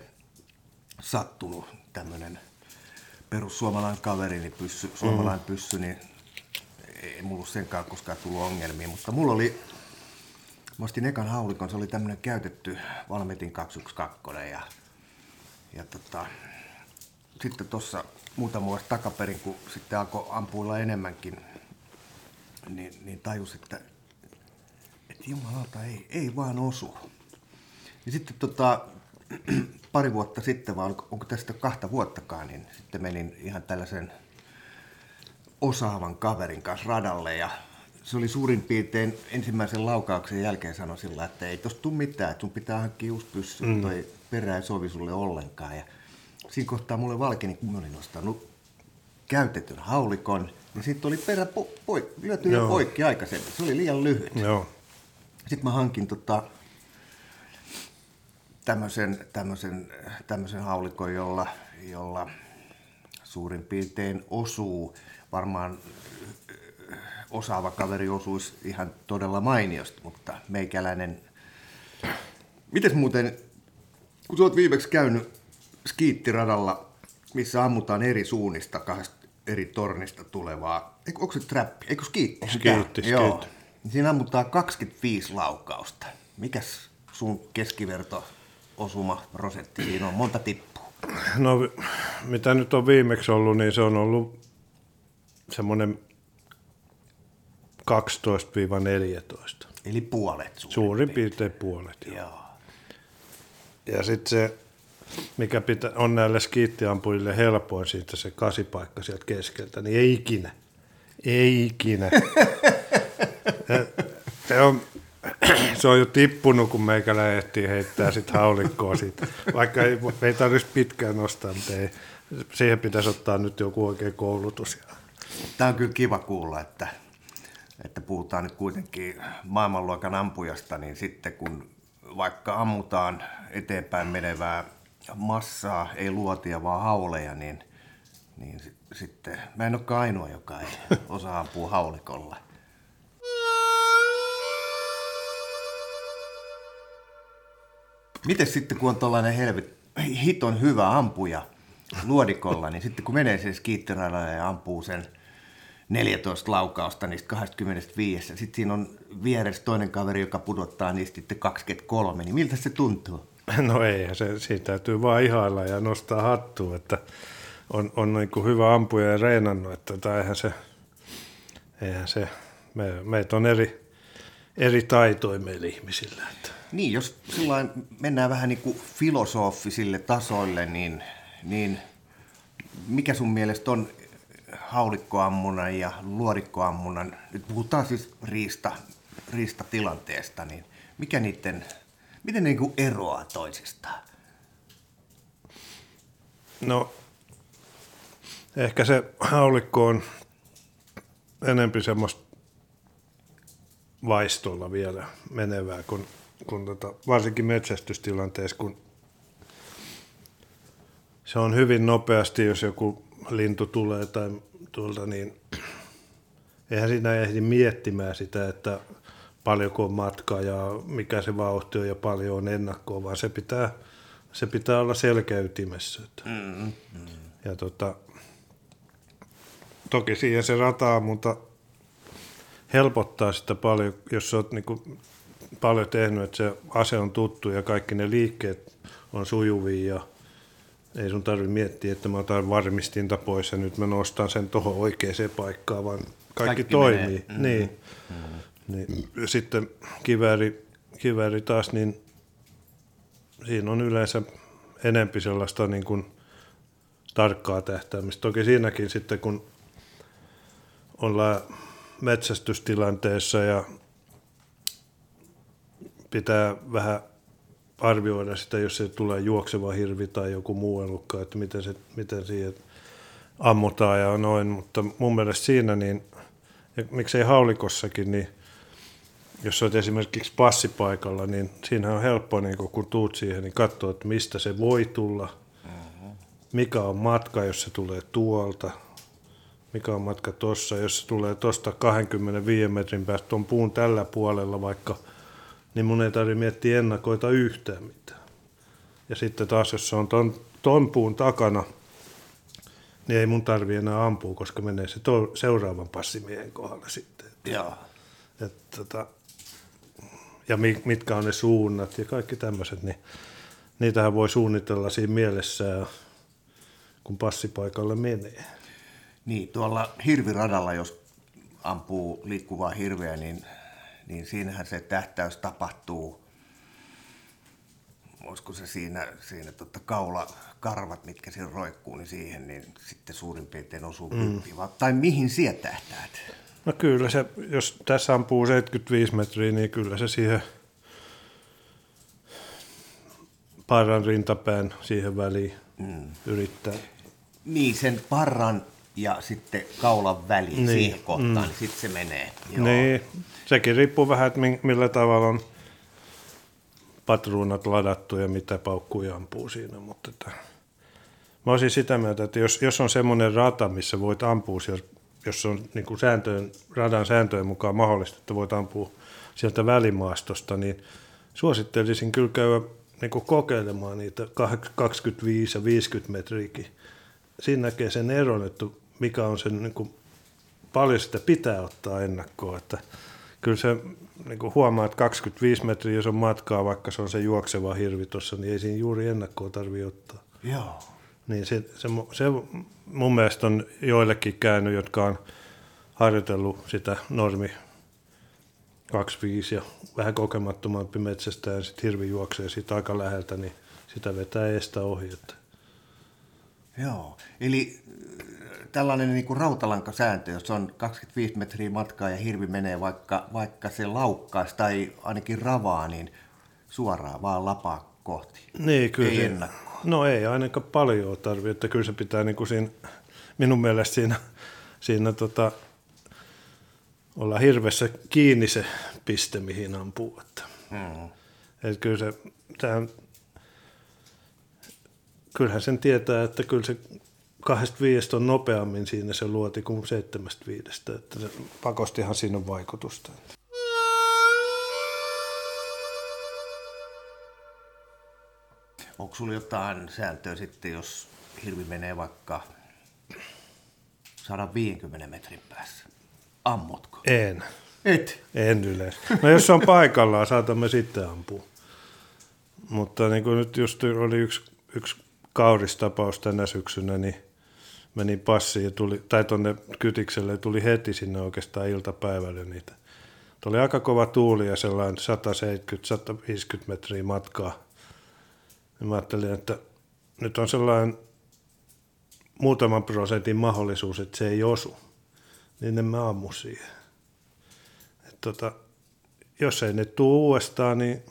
sattunut tämmöinen perussuomalainen kaveri, niin pyssy, suomalainen mm. pyssy, niin ei mulla senkaan koskaan tullut ongelmia, mutta mulla oli, mä ostin ekan haulikon, se oli tämmöinen käytetty Valmetin 212 ja, ja tota, sitten tuossa muutama vuosi takaperin, kun sitten alkoi ampuilla enemmänkin, niin, niin tajus, että, että jumalauta ei, ei vaan osu. Ja sitten tota, pari vuotta sitten, vai onko tästä kahta vuottakaan, niin sitten menin ihan tällaisen osaavan kaverin kanssa radalle ja se oli suurin piirtein ensimmäisen laukauksen jälkeen sanoi sillä, että ei tosta tule mitään, että sun pitää hankkia uusi pyssy, mm. toi perä ei sovi sulle ollenkaan. Ja siinä kohtaa mulle valkeni, kun mä olin ostanut käytetyn haulikon, niin sitten oli perä po- po- lyöty jo poikki aikaisemmin. Se oli liian lyhyt. Joo. Sitten mä hankin tota, tämmöisen, tämmöisen, tämmöisen haulikon, jolla, jolla suurin piirtein osuu. Varmaan osaava kaveri osuisi ihan todella mainiosti, mutta meikäläinen... Mites muuten, kun sä oot viimeksi käynyt skiittiradalla, missä ammutaan eri suunnista, kahdesta eri tornista tulevaa, eikö, onko se trappi, eikö skiitti? Skiitti, Joo. skiitti. Siinä ammutaan 25 laukausta. Mikäs sun keskiverto osuma prosentti siinä on? Monta tippuu? No mitä nyt on viimeksi ollut, niin se on ollut semmoinen 12-14. Eli puolet suurin, Suurin piirtein puolet. Joo. Joo. Ja sitten se, mikä pitä, on näille skiittiampujille helpoin siitä se kasipaikka sieltä keskeltä, niin ei ikinä. Ei ikinä. Se, on, se on jo tippunut, kun meikä ehtii heittää sit haulikkoa siitä. Vaikka ei, ei tarvitsisi pitkään nostaa, mutta ei, siihen pitäisi ottaa nyt joku oikein koulutus. Tämä on kyllä kiva kuulla, että, että puhutaan nyt kuitenkin maailmanluokan ampujasta, niin sitten kun vaikka ammutaan eteenpäin menevää massaa, ei luotia vaan hauleja, niin, niin sitten mä en olekaan ainoa, joka ei osaa ampua haulikolla. Miten sitten, kun on tällainen helvet, hiton hyvä ampuja luodikolla, niin sitten kun menee sen skiittiradalle ja ampuu sen 14 laukausta niistä 25, sitten siinä on vieressä toinen kaveri, joka pudottaa niistä sitten 23, niin miltä se tuntuu? No ei, se, siitä täytyy vaan ihailla ja nostaa hattua, että on, on niin kuin hyvä ampuja ja reenannut, että tota, eihän se, eihän se me, meitä on eri, eri taitoja meillä ihmisillä. Että. Niin, jos sillain mennään vähän niin kuin filosofisille tasoille, niin, niin mikä sun mielestä on haulikkoammunnan ja luodikkoammunnan, nyt puhutaan siis riista, riistatilanteesta, niin mikä niiden, miten ne niin kuin eroaa toisistaan? No, ehkä se haulikko on enempi semmoista vaistolla vielä menevää, kun, kun tota, varsinkin metsästystilanteessa, kun se on hyvin nopeasti, jos joku lintu tulee tai tuolta, niin eihän siinä ehdi miettimään sitä, että paljonko on matkaa ja mikä se vauhti on ja paljon on ennakkoa, vaan se pitää, se pitää olla selkeytimessä. Että. Mm, Ja tota, toki siihen se rataa, mutta helpottaa sitä paljon, jos olet niin paljon tehnyt, että se ase on tuttu ja kaikki ne liikkeet on sujuvia ja ei sun tarvitse miettiä, että mä otan varmistinta pois ja nyt mä nostan sen tuohon oikeaan paikkaan, vaan kaikki, Kaikki kaikki toimii. menee. Mm-hmm. Niin. Mm-hmm. Niin. Ja sitten kivääri, kivääri taas, niin siinä on yleensä enempi sellaista niin kuin tarkkaa tähtäämistä. Toki siinäkin sitten, kun ollaan metsästystilanteessa ja pitää vähän arvioida sitä, jos se tulee juokseva hirvi tai joku muu elukka, että miten, se, miten siihen ammutaan ja noin, mutta mun mielestä siinä, niin, ja miksei haulikossakin, niin jos olet esimerkiksi passipaikalla, niin siinä on helppo, niin kun tuut siihen, niin katsoa, että mistä se voi tulla, mikä on matka, jos se tulee tuolta, mikä on matka tuossa, jos se tulee tuosta 25 metrin päästä tuon puun tällä puolella vaikka, niin mun ei tarvitse miettiä ennakoita yhtään mitään. Ja sitten taas, jos se on ton, ton puun takana, niin ei mun tarvi enää ampua, koska menee se to, seuraavan passimiehen kohdalle sitten. Joo. Et, tota, ja mi, mitkä on ne suunnat ja kaikki tämmöiset, niin niitähän voi suunnitella siinä mielessä, kun passipaikalle menee. Niin, tuolla hirviradalla, jos ampuu liikkuvaa hirveä, niin, niin siinähän se tähtäys tapahtuu, olisiko se siinä, siinä tota kaula, karvat, mitkä siinä roikkuu, niin siihen niin sitten suurin piirtein osuu mm. Tai mihin siellä tähtäät? No kyllä se, jos tässä ampuu 75 metriä, niin kyllä se siihen parran rintapään siihen väliin mm. yrittää. Niin, sen parran ja sitten kaulan väliin niin. siihen kohtaan, mm. niin sitten se menee. Joo. Niin, sekin riippuu vähän, että millä tavalla on patruunat ladattu ja mitä paukkuja ampuu siinä, mutta että, mä olisin sitä mieltä, että jos, jos on semmoinen rata, missä voit ampua siellä, jos on niin kuin sääntöön, radan sääntöjen mukaan mahdollista, että voit ampua sieltä välimaastosta, niin suosittelisin kyllä käydä niin kuin kokeilemaan niitä 25 ja 50 metriäkin. Siinä näkee sen eron, että mikä on sen, niin kuin, paljon sitä pitää ottaa ennakkoon. Että kyllä se niin kuin huomaa, että 25 metriä, jos on matkaa, vaikka se on se juokseva hirvi tuossa, niin ei siinä juuri ennakkoa tarvitse ottaa. Joo. Niin se, se, se mun mielestä on joillekin käynyt, jotka on harjoitellut sitä normi 25 ja vähän kokemattomampi metsästä ja sitten hirvi juoksee siitä aika läheltä, niin sitä vetää eestä ohi. Että. Joo, eli äh, tällainen niin kuin rautalankasääntö, jos on 25 metriä matkaa ja hirvi menee vaikka, vaikka se laukkaisi tai ainakin ravaa, niin suoraan vaan lapaa kohti. Niin, kyllä. Ei. No ei ainakaan paljon tarvitse, että kyllä se pitää niin kuin siinä, minun mielestä siinä, siinä tota, olla hirvessä kiinni se piste, mihin ampuu. Että. Mm. Et kyllä se, tämän, kyllähän sen tietää, että kyllä se kahdesta viidestä on nopeammin siinä se luoti kuin seitsemästä viidestä. Että se, pakostihan siinä on vaikutusta. Onko sulla jotain sääntöä sitten, jos hirvi menee vaikka 150 metrin päässä? Ammutko? En. Et? En yleensä. No jos se on paikallaan, saatamme sitten ampua. Mutta niin kuin nyt just oli yksi, yksi kauristapaus tänä syksynä, niin meni passiin ja tuli, tai tuonne kytikselle ja tuli heti sinne oikeastaan iltapäivällä niitä. Tuli aika kova tuuli ja sellainen 170-150 metriä matkaa. Ja mä ajattelin, että nyt on sellainen muutaman prosentin mahdollisuus, että se ei osu. Niin en mä ammu siihen tota, jos ei ne tuu uudestaan, niin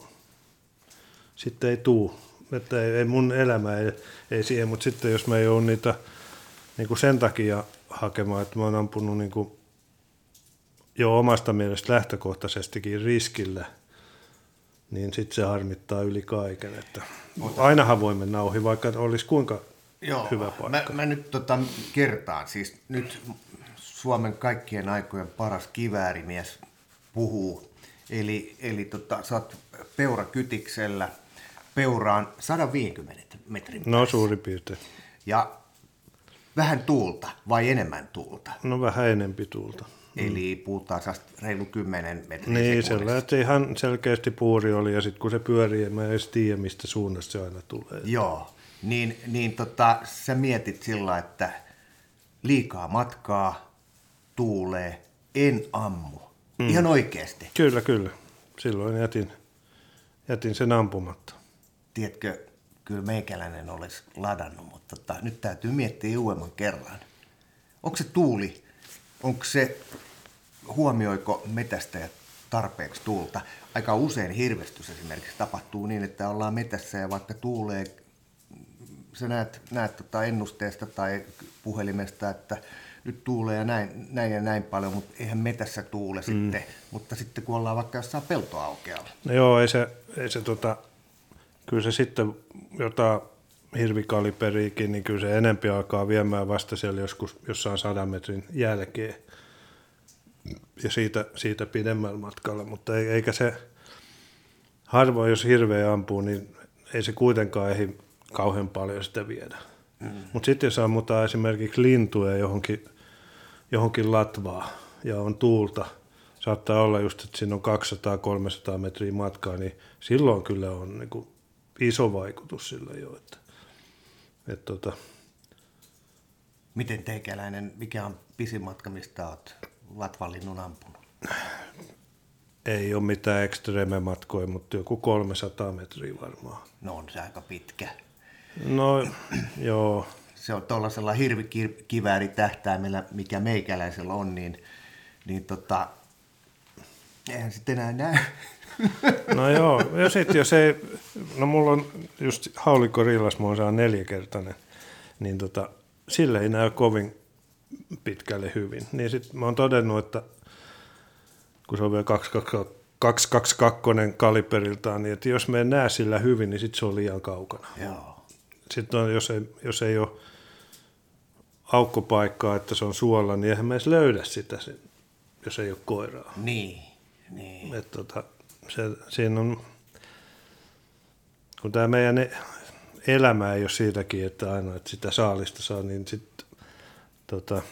sitten ei tuu. Että ei, ei mun elämä ei, ei siihen, mutta sitten jos mä joudun niitä niin kuin sen takia hakemaan, että mä oon ampunut niin kuin jo omasta mielestä lähtökohtaisestikin riskillä, niin sitten se harmittaa yli kaiken. Että ainahan voi mennä ohi, vaikka olisi kuinka Joo, hyvä paikka. Mä, mä nyt tota, kertaan, siis nyt Suomen kaikkien aikojen paras kiväärimies puhuu. Eli, eli tota, sä oot peurakytiksellä peuraan 150 metrin päässä. No suurin piirtein. Ja vähän tuulta vai enemmän tuulta? No vähän enempi tuulta. Eli puhutaan reilu 10 metriä Niin, sellainen, että ihan selkeästi puuri oli ja sitten kun se pyörii, en mä edes tiedä, mistä suunnasta se aina tulee. Joo, niin, niin tota, sä mietit sillä, että liikaa matkaa, tuulee, en ammu. Mm. Ihan oikeasti. Kyllä, kyllä. Silloin jätin, jätin sen ampumatta. Tiedätkö, kyllä meikäläinen olisi ladannut, mutta tota, nyt täytyy miettiä uudemman kerran. Onko se tuuli, onko se, huomioiko metästäjät tarpeeksi tuulta? Aika usein hirvestys esimerkiksi tapahtuu niin, että ollaan metässä ja vaikka tuulee, sä näet, näet tota ennusteesta tai puhelimesta, että nyt tuulee ja näin, näin ja näin paljon, mutta eihän metässä tuule mm. sitten. Mutta sitten kun ollaan vaikka jossain peltoaukealla. No joo, ei se, ei se tota, kyllä se sitten jotain hirvikaliberiikin, niin kyllä se enempi alkaa viemään vasta siellä joskus jossain sadan metrin jälkeen ja siitä, siitä pidemmällä matkalla, mutta ei, eikä se harvoin, jos hirveä ampuu, niin ei se kuitenkaan ehdi kauhean paljon sitä viedä. Mm. Mutta sitten jos ammutaan esimerkiksi lintuja johonkin, johonkin latvaa ja on tuulta, saattaa olla just, että siinä on 200-300 metriä matkaa, niin silloin kyllä on niin kuin iso vaikutus sillä jo. Että, että tota. Miten teikäläinen, mikä on pisin matka, mistä olet latvalinnun ampunut? Ei ole mitään ekstreme matkoja, mutta joku 300 metriä varmaan. No on se aika pitkä. No, joo. Se on tuollaisella hirvikivääritähtäimellä, mikä meikäläisellä on, niin, niin tota, eihän sitten enää näy. No joo, ja sitten jos ei, no mulla on just haulikko rillas, mulla on neljäkertainen, niin tota, sille ei näy kovin pitkälle hyvin. Niin sitten mä oon todennut, että kun se on vielä 222 kaliberiltaan, niin että jos me ei näe sillä hyvin, niin sitten se on liian kaukana. Joo. Sitten on, jos, ei, jos ei ole aukkopaikkaa, että se on suolla, niin eihän me edes löydä sitä, jos ei ole koiraa. Niin, niin. Et tota, se, siinä on, kun tämä meidän e- elämä ei ole siitäkin, että aina että sitä saalista saa, niin sitten tota,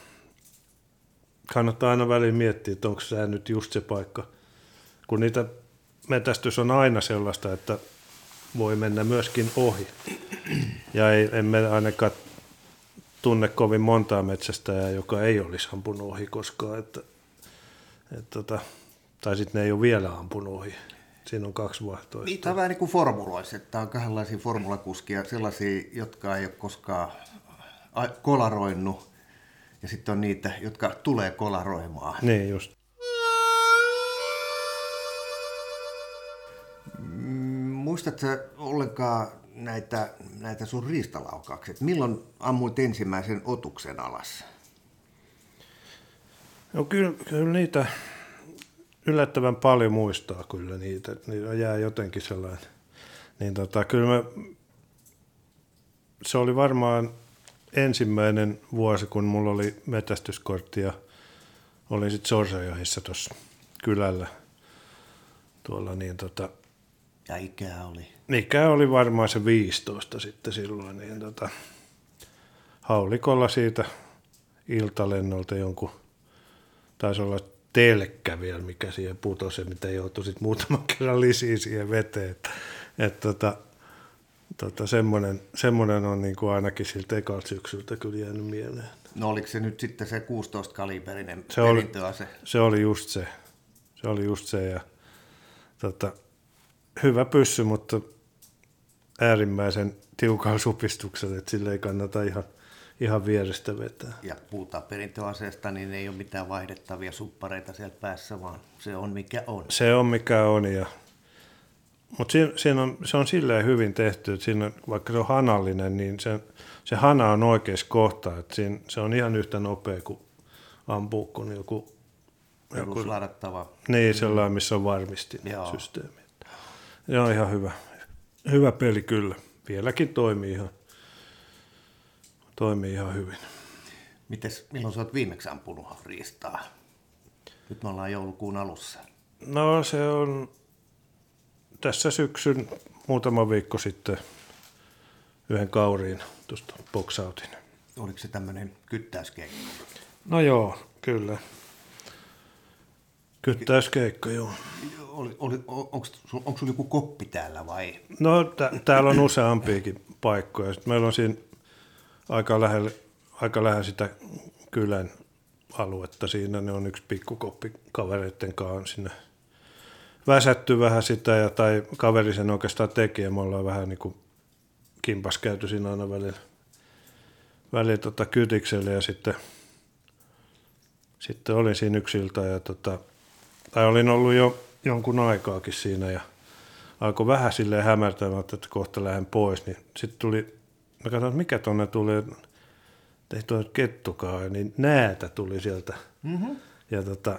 kannattaa aina väliin miettiä, että onko tämä nyt just se paikka. Kun niitä metästys on aina sellaista, että voi mennä myöskin ohi. Ja ei, emme ainakaan tunne kovin montaa metsästäjää, joka ei olisi ampunut ohi koskaan. Että, et tota, tai sitten ne ei ole vielä ampunut ohi. Siinä on kaksi vaihtoehtoa. Niitä on vähän niin kuin formuloissa, että on kahdenlaisia formulakuskia, sellaisia, jotka ei ole koskaan kolaroinut, ja sitten on niitä, jotka tulee kolaroimaan. Niin just. Muistatko ollenkaan näitä, näitä sun riistalaukaukset? Milloin ammuit ensimmäisen otuksen alas? No kyllä, kyllä niitä yllättävän paljon muistaa kyllä niitä, niitä jää jotenkin sellainen. Niin tota, kyllä mä, se oli varmaan ensimmäinen vuosi, kun mulla oli metästyskortti ja olin sitten Sorsajohissa tuossa kylällä tuolla niin tota, ja ikää oli? Ikä oli varmaan se 15 sitten silloin, niin tota, haulikolla siitä iltalennolta jonkun, taisi olla telkkä vielä, mikä siihen putosi, mitä joutui sitten muutaman kerran lisiin siihen veteen. Että, et tota, tota, semmoinen, semmoinen on niin kuin ainakin siltä ekalta syksyltä kyllä jäänyt mieleen. No oliko se nyt sitten se 16-kaliberinen se oli, se oli just se. Se oli just se ja tota, hyvä pyssy, mutta äärimmäisen tiukalla supistuksella, että sille ei kannata ihan, ihan vierestä vetää. Ja puhutaan perintöaseesta, niin ei ole mitään vaihdettavia suppareita siellä päässä, vaan se on mikä on. Se on mikä on, ja mutta siinä, siinä on, se on silleen hyvin tehty, että siinä, vaikka se on hanallinen, niin se, se hana on oikeassa kohtaa. Että siinä, se on ihan yhtä nopea kuin ampuu, kun joku... joku ladattava. Niin, sellainen, missä on varmistisysteemi. Joo, ihan hyvä. Hyvä peli kyllä. Vieläkin toimii ihan, toimii ihan hyvin. Mites, milloin sä oot viimeksi ampunut riistaa? Nyt me ollaan joulukuun alussa. No se on tässä syksyn muutama viikko sitten yhden kauriin tuosta boxautin. Oliko se tämmöinen kyttäyskeikka? No joo, kyllä. Kyttäyskeikka, joo. Oli, oli, onko, onko sinulla joku koppi täällä vai? No t- täällä on useampiakin paikkoja. Sitten meillä on siinä aika lähellä, aika lähellä sitä kylän aluetta. Siinä ne on yksi pikkukoppi kavereiden kanssa sinne väsätty vähän sitä, ja, tai kaveri sen oikeastaan teki, ja me ollaan vähän niin kuin kimpas käyty siinä aina välillä, välillä tota kytikselle, ja sitten, sitten olin siinä yksiltä, ja tota, tai olin ollut jo jonkun aikaakin siinä, ja alkoi vähän silleen hämärtämään, että kohta lähden pois, niin sitten tuli, mä katsoin, että mikä tonne tuli, ei tuo kettukaan, niin näätä tuli sieltä. Mm-hmm. Ja tota,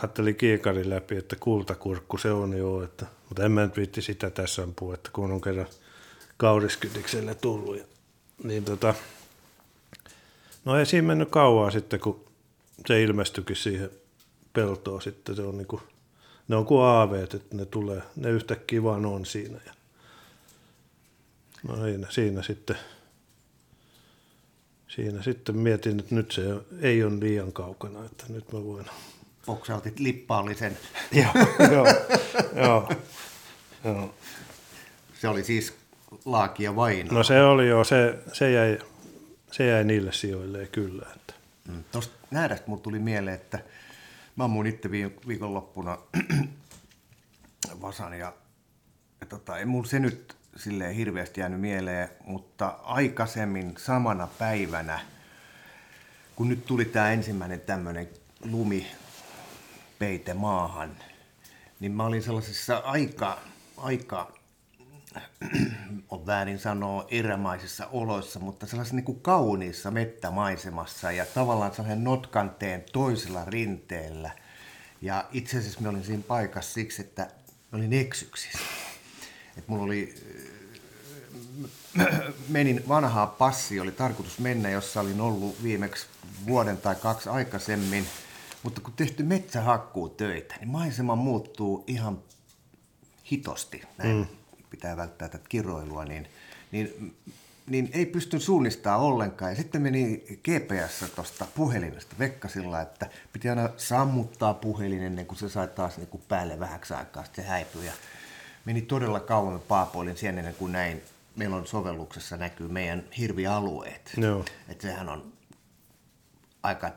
kattelin kiikarin läpi, että kultakurkku se on jo, että, mutta en mä nyt viitti sitä tässä ampua, että kun on kerran kauriskytikselle tullut. Ja, niin tota, no ei siinä mennyt kauaa sitten, kun se ilmestyikin siihen peltoon sitten. Se on niin kuin, ne on kuin aaveet, että ne tulee, ne yhtäkkiä vaan on siinä. Ja, no siinä, siinä sitten siinä sitten mietin, että nyt se ei ole liian kaukana, että nyt mä voin... Poksautit lippaallisen. joo, joo, joo, joo. Se oli siis Laaki ja Vaino. No se oli jo, se, se, jäi, se jäi niille sijoille kyllä. Että. Mm. Tuosta nähdästä mulle tuli mieleen, että mä ammuin itse viikonloppuna Vasan ja, ja tota, ei mulla se nyt silleen hirveästi jäänyt mieleen, mutta aikaisemmin samana päivänä, kun nyt tuli tämä ensimmäinen tämmöinen lumi peite maahan, niin mä olin sellaisessa aika, aika on väärin sanoa erämaisissa oloissa, mutta sellaisessa niin kuin kauniissa mettämaisemassa ja tavallaan sellaisen notkanteen toisella rinteellä. Ja itse asiassa mä olin siinä paikassa siksi, että mä olin eksyksissä. Et mulla oli, menin vanhaa passi, oli tarkoitus mennä, jossa olin ollut viimeksi vuoden tai kaksi aikaisemmin. Mutta kun tehty metsähakkuu töitä, niin maisema muuttuu ihan hitosti. Näin mm. pitää välttää tätä kiroilua, niin, niin, niin ei pysty suunnistamaan ollenkaan. Ja sitten meni GPS tuosta puhelimesta Vekkasilla, että piti aina sammuttaa puhelin ennen kuin se sai taas niin kuin päälle vähäksi aikaa, sitten se häipyi. Ja meni todella kauan paapoilin sen ennen kuin näin. Meillä on sovelluksessa näkyy meidän hirvialueet. Joo. Että sehän on aika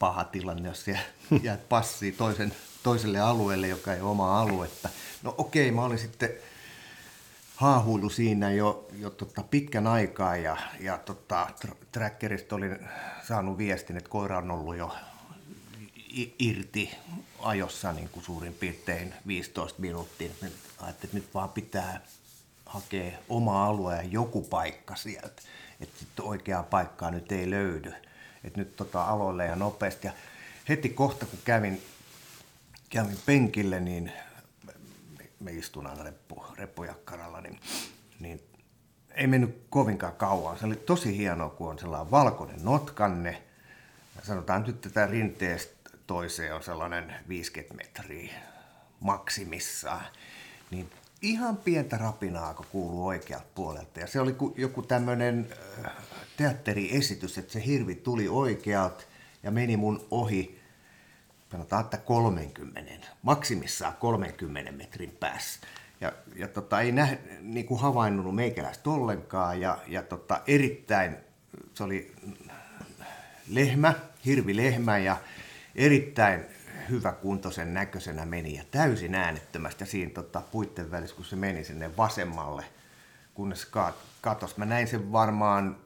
paha tilanne, jos siellä jäät passiin toisen, toiselle alueelle, joka ei ole omaa aluetta. No okei, mä olin sitten haahuilu siinä jo, jo tota pitkän aikaa ja, ja tota, trackerista olin saanut viestin, että koira on ollut jo irti ajossa niin kuin suurin piirtein 15 minuuttia. Ajattelin, että nyt vaan pitää hakea oma alue ja joku paikka sieltä. Että oikeaa paikkaa nyt ei löydy. Että nyt tota aloille ja nopeasti. Ja heti kohta kun kävin, kävin penkille, niin me, me istun aina reppu, reppujakkaralla, niin, niin ei mennyt kovinkaan kauan. Se oli tosi hienoa, kun on sellainen valkoinen notkanne. Sanotaan nyt tätä rinteestä toiseen on sellainen 50 metriä maksimissaan, niin ihan pientä rapinaa, kun kuuluu oikealta puolelta. Ja se oli joku tämmöinen äh, teatteriesitys, että se hirvi tuli oikealta ja meni mun ohi, sanotaan, että 30, maksimissaan 30 metrin päässä. Ja, ja tota, ei näh, niin kuin havainnut meikäläistä ollenkaan ja, ja tota, erittäin, se oli lehmä, hirvilehmä ja erittäin hyvä kuntoisen näköisenä meni ja täysin äänettömästi ja siinä tota, puitten välissä, kun se meni sinne vasemmalle, kunnes katos. Mä näin sen varmaan,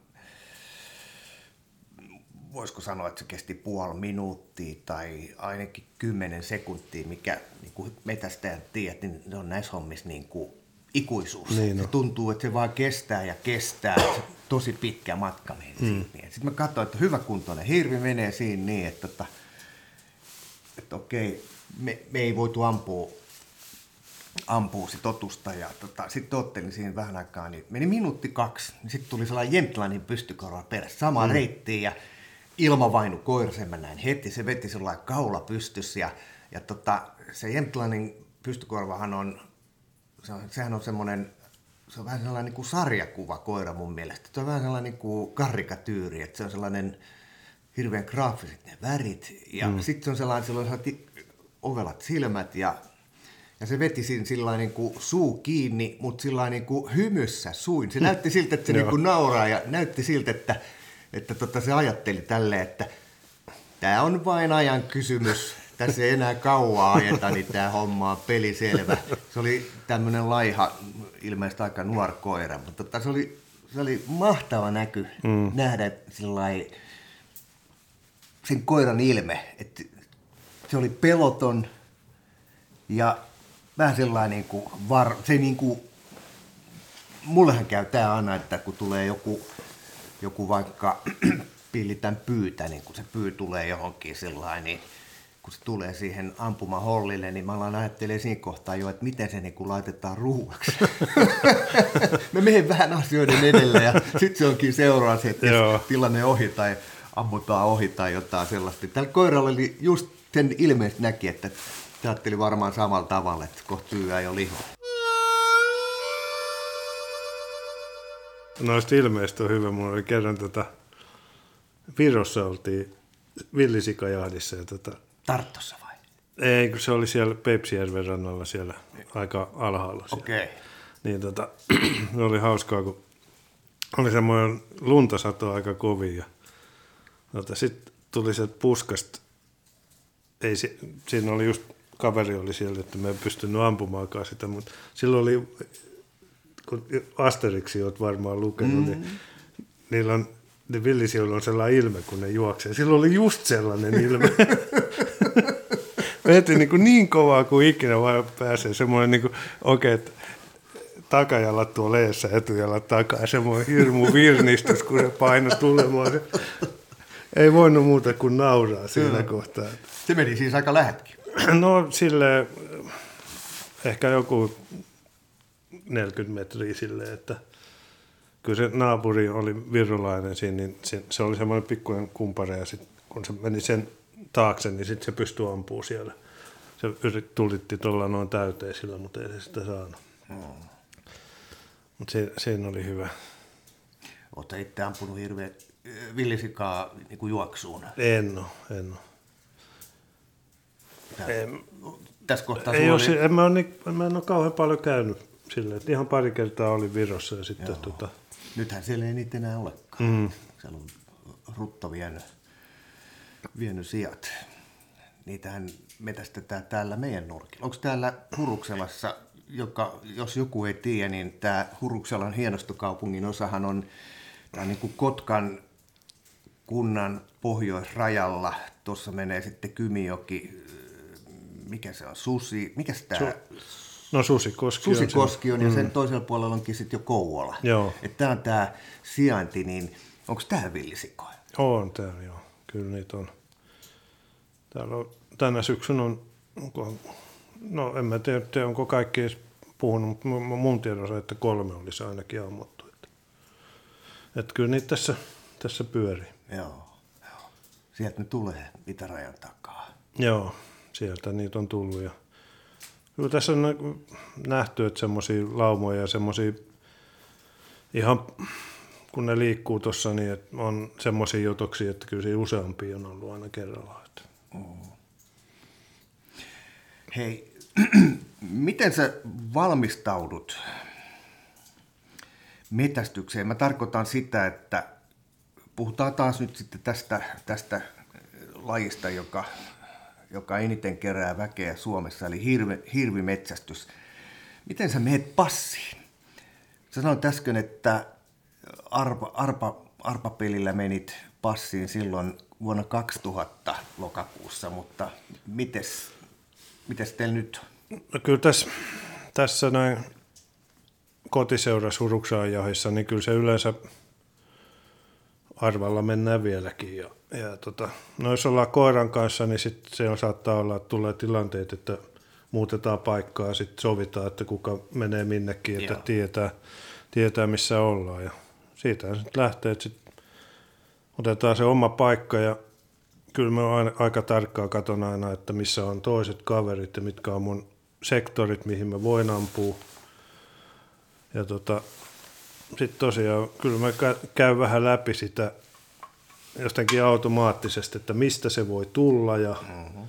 voisiko sanoa, että se kesti puoli minuuttia tai ainakin kymmenen sekuntia, mikä niin kuin metästäjät tiedät, niin ne on näissä hommissa niin kuin ikuisuus. Niin se tuntuu, että se vaan kestää ja kestää. Se tosi pitkä matka meni mm. Sitten mä katsoin, että hyvä kuntoinen hirvi menee siinä niin, että tota, että okei, me, me ei voitu ampua, ampua sit otusta ja tota, sitten ottelin siinä vähän aikaa, niin meni minuutti kaksi, niin sitten tuli sellainen Jämtlanin pystykorva perässä, sama mm. reittiin ja ilmavainu koira, sen mä näin heti, se veti sellainen kaula pystys ja, ja tota, se Jämtlanin pystykorvahan on, se on, sehän on semmoinen se on vähän sellainen niin kuin sarjakuva koira mun mielestä. Se on vähän sellainen niin kuin karikatyyri, että se on sellainen hirveän graafiset ne värit. Ja mm. sitten se on sellainen, sellainen ovelat silmät ja, ja se veti siinä sillä niin kuin suu kiinni, mutta sillä niin kuin hymyssä suin. Se näytti siltä, että se niin kuin nauraa ja näytti siltä, että, että tota se ajatteli tälle, että tämä on vain ajan kysymys. Tässä ei enää kauaa ajeta, niin tämä homma on peliselvä. Se oli tämmöinen laiha, ilmeisesti aika nuori koira, mutta tota, se, oli, se oli mahtava näky mm. nähdä sillä sen koiran ilme, että se oli peloton ja vähän sellainen niin kuin var, se niin kuin, mullehan käy tämä aina, että kun tulee joku, joku vaikka pillitän pyytä, niin kun se pyy tulee johonkin sellainen, niin, kun se tulee siihen ampumahollille, niin mä alan ajattelemaan siinä kohtaa jo, että miten se niin kuin laitetaan ruuaksi. mä menen vähän asioiden edelle ja sitten se onkin seuraava että jos tilanne ohi tai ammutaan ohi tai jotain sellaista. Tällä koiralla oli just sen ilmeisesti näki, että ajatteli varmaan samalla tavalla, että kohta syyä jo liho. Noista ilmeistä on hyvä. Mulla oli kerran tota, Virossa oltiin villisikajahdissa. Ja tota, Tarttossa vai? Ei, kun se oli siellä Pepsijärven rannalla siellä aika alhaalla. Okei. Okay. Niin tota, oli hauskaa, kun oli semmoinen luntasato aika kovin ja tota, sitten tuli sieltä puskasta, ei, siinä oli just kaveri oli siellä, että me ei pystynyt ampumaankaan sitä, mutta silloin oli, kun Asteriksi olet varmaan lukenut, niin mm. niin niillä on, ne villisijoilla on sellainen ilme, kun ne juoksee. Silloin oli just sellainen ilme. Veti niin, niin kovaa kuin ikinä vaan pääsee. Semmoinen niin kuin, okei, okay, takajalat tuolla eessä, etujalat takaa. Semmoinen hirmu virnistys, kun se paino tulemaan. Se, ei voinut muuta kuin nauraa siinä no. kohtaa. Se meni siis aika lähetkin. No sille ehkä joku 40 metriä silleen, että kyllä se naapuri oli virrolainen siinä, niin se, se oli semmoinen pikkuinen kumpare ja sit, kun se meni sen taakse, niin sitten se pystyi ampumaan siellä. Se yrit, tulitti tuolla noin täyteen sillä, mutta ei se sitä saanut. Hmm. Mutta se, siinä oli hyvä. Oletko itse ampunut hirveän villisikaa niin kuin juoksuun? En ole, en ole. Tässä kohtaa ei oli... en, mä, niin, mä en ole kauhean paljon käynyt silleen, että ihan pari kertaa oli Virossa ja sitten tota... Nythän siellä ei niitä enää olekaan. Mm. Siellä on rutto vienyt, vienyt sijat. Niitähän metästetään täällä meidän nurkilla. Onko täällä Hurukselassa, joka, jos joku ei tiedä, niin tämä Hurukselan hienostokaupungin osahan on tämä niin kuin Kotkan kunnan pohjoisrajalla. Tuossa menee sitten Kymijoki, mikä se on, Susi, mikä tämä? Su- no Susikoski, Susikoski on, on ja mm. sen toisella puolella onkin sitten jo Kouvola. Joo. Että tämä on tämä sijainti, niin onko tämä villisikoja? On tämä, joo. Kyllä niitä on. Täällä on, tänä syksyn on, onko, no en mä tiedä, onko kaikki edes puhunut, mutta mun tiedossa, että kolme olisi ainakin ammuttu. Että, että kyllä niitä tässä, tässä pyörii. Joo, joo. Sieltä ne tulee itärajan takaa. Joo, sieltä niitä on tullut. Ja kyllä tässä on nähty, että semmoisia laumoja ja semmoisia ihan kun ne liikkuu tuossa, niin että on semmoisia jutoksia, että kyllä siinä useampia on ollut aina kerralla. Että. Mm. Hei, miten sä valmistaudut metästykseen? Mä tarkoitan sitä, että puhutaan taas nyt sitten tästä, tästä lajista, joka, joka eniten kerää väkeä Suomessa, eli hirvi, hirvimetsästys. Miten sä meet passiin? Sä sanoit äsken, että arpa, arpa, arpapelillä menit passiin silloin vuonna 2000 lokakuussa, mutta mites, mites teillä nyt? No kyllä tässä, tässä näin kotiseura Suruksaajahissa, niin kyllä se yleensä arvalla mennään vieläkin. Ja, ja tota, no jos ollaan koiran kanssa, niin sit se on, saattaa olla, että tulee tilanteet, että muutetaan paikkaa, sitten sovitaan, että kuka menee minnekin, että tietää, tietää, missä ollaan. Ja siitä sitten lähtee, että sit otetaan se oma paikka ja kyllä mä aina, aika tarkkaan katon aina, että missä on toiset kaverit ja mitkä on mun sektorit, mihin mä voin ampua. Ja tota, sitten tosiaan kyllä mä käyn vähän läpi sitä jotenkin automaattisesti, että mistä se voi tulla ja mm-hmm.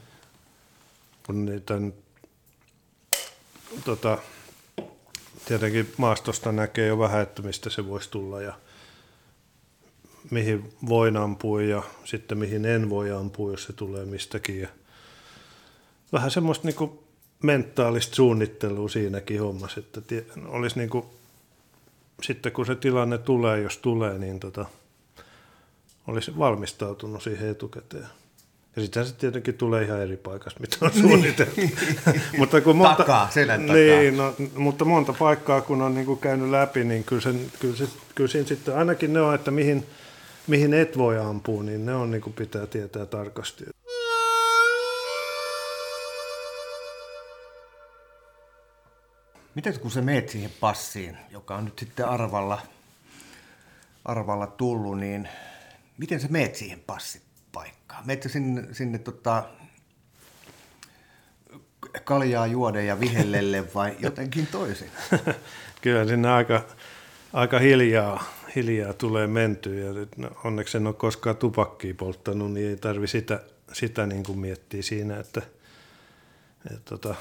kun niitä nyt, tota, tietenkin maastosta näkee jo vähän, että mistä se voisi tulla ja mihin voin ampua ja sitten mihin en voi ampua, jos se tulee mistäkin. Ja vähän semmoista niin mentaalista suunnittelua siinäkin hommassa, että olisi niin kuin sitten kun se tilanne tulee, jos tulee, niin tota, olisi valmistautunut siihen etukäteen. Ja sitten se tietenkin tulee ihan eri paikasta, mitä on suunniteltu. Niin. mutta kun monta, takaa, selän takaa. Niin, no, mutta monta paikkaa, kun on niin kuin käynyt läpi, niin kyllä, sen, kyllä, se, kyllä siinä sitten ainakin ne on, että mihin, mihin et voi ampua, niin ne on niin kuin pitää tietää tarkasti. Miten kun sä meet siihen passiin, joka on nyt sitten arvalla, arvalla tullut, niin miten sä meet siihen passipaikkaan? Meet sinne, sinne tota, kaljaa juoden ja vihellelle vai jotenkin toisin? Kyllä sinne aika, aika hiljaa, hiljaa tulee mentyä ja nyt, no, onneksi en ole koskaan tupakkia polttanut, niin ei tarvi sitä, sitä niin kuin miettiä siinä, että, että tota,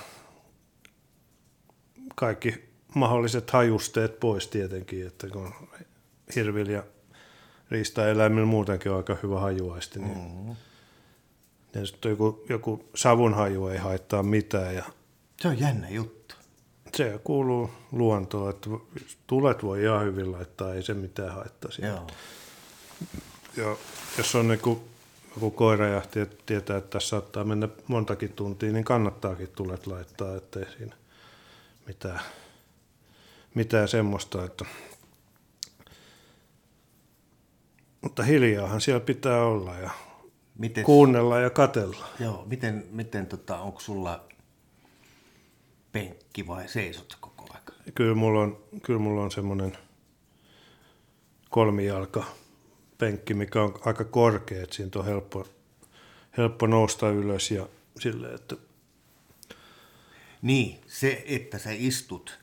kaikki mahdolliset hajusteet pois tietenkin, että kun hirvillä ja riistaeläimillä muutenkin on aika hyvä hajuaisti, niin mm-hmm. Ja sitten joku, joku savunhaju ei haittaa mitään. Ja se on jännä juttu. Se kuuluu luontoon, että tulet voi ihan hyvin laittaa, ei se mitään haittaa Joo. Ja jos on niin joku koirajahti ja tietää, että tässä saattaa mennä montakin tuntia, niin kannattaakin tulet laittaa, ettei siinä mitään, mitään semmoista. Että... Mutta hiljaahan siellä pitää olla ja Miten, kuunnella ja katella. Joo, miten, miten tota, onko sulla penkki vai seisot koko ajan? Kyllä mulla on, kyllä mulla on semmoinen kolmijalka penkki, mikä on aika korkea, että siitä on helppo, helppo nousta ylös ja sille, että... Niin, se, että sä istut,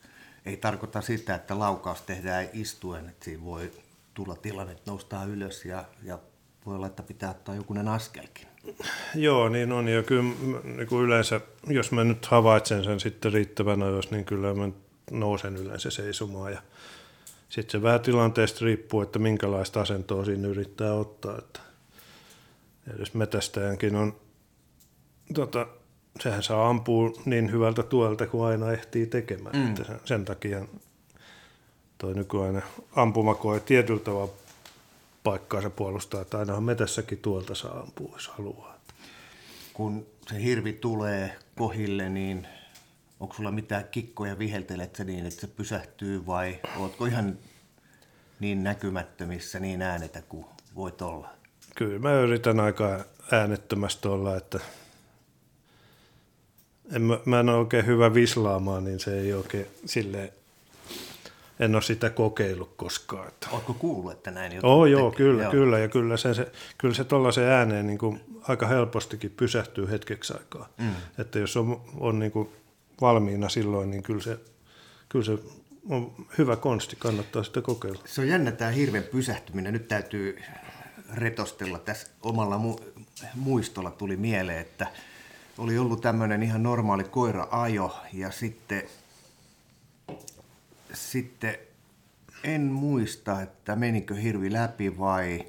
ei tarkoita sitä, että laukaus tehdään istuen, että siinä voi tulla tilanne, että noustaan ylös ja, ja voi olla, että pitää ottaa jokunen askelkin. Joo, niin on. Ja kyllä niin kuin yleensä, jos mä nyt havaitsen sen sitten riittävän ajoissa, niin kyllä mä nousen yleensä seisomaan. Ja sitten se vähän tilanteesta riippuu, että minkälaista asentoa siinä yrittää ottaa. Että edes metästäjänkin on, tota, sehän saa ampua niin hyvältä tuolta kuin aina ehtii tekemään. Mm. Että sen takia toi nykyainen ampumakoe tietyllä tavalla paikkaansa puolustaa, että ainahan metässäkin tuolta saa ampua, jos haluaa. Kun se hirvi tulee kohille, niin onko sulla mitään kikkoja, viheltelet se niin, että se pysähtyy vai oletko ihan niin näkymättömissä, niin äänetä kuin voit olla? Kyllä mä yritän aika äänettömästi olla, että en, mä, mä en ole oikein hyvä vislaamaan, niin se ei oikein silleen en ole sitä kokeillut koskaan. Että. Oletko kuullut, että näin jotain Oh, joo, kyllä, joo. kyllä. Ja kyllä se, se, kyllä se tuollaisen ääneen niin kuin aika helpostikin pysähtyy hetkeksi aikaa. Mm. Että jos on, on niin kuin valmiina silloin, niin kyllä se, kyllä se on hyvä konsti, kannattaa sitä kokeilla. Se on jännä tämä hirven pysähtyminen. Nyt täytyy retostella tässä omalla mu- muistolla tuli mieleen, että oli ollut tämmöinen ihan normaali koira-ajo ja sitten sitten en muista, että menikö hirvi läpi vai,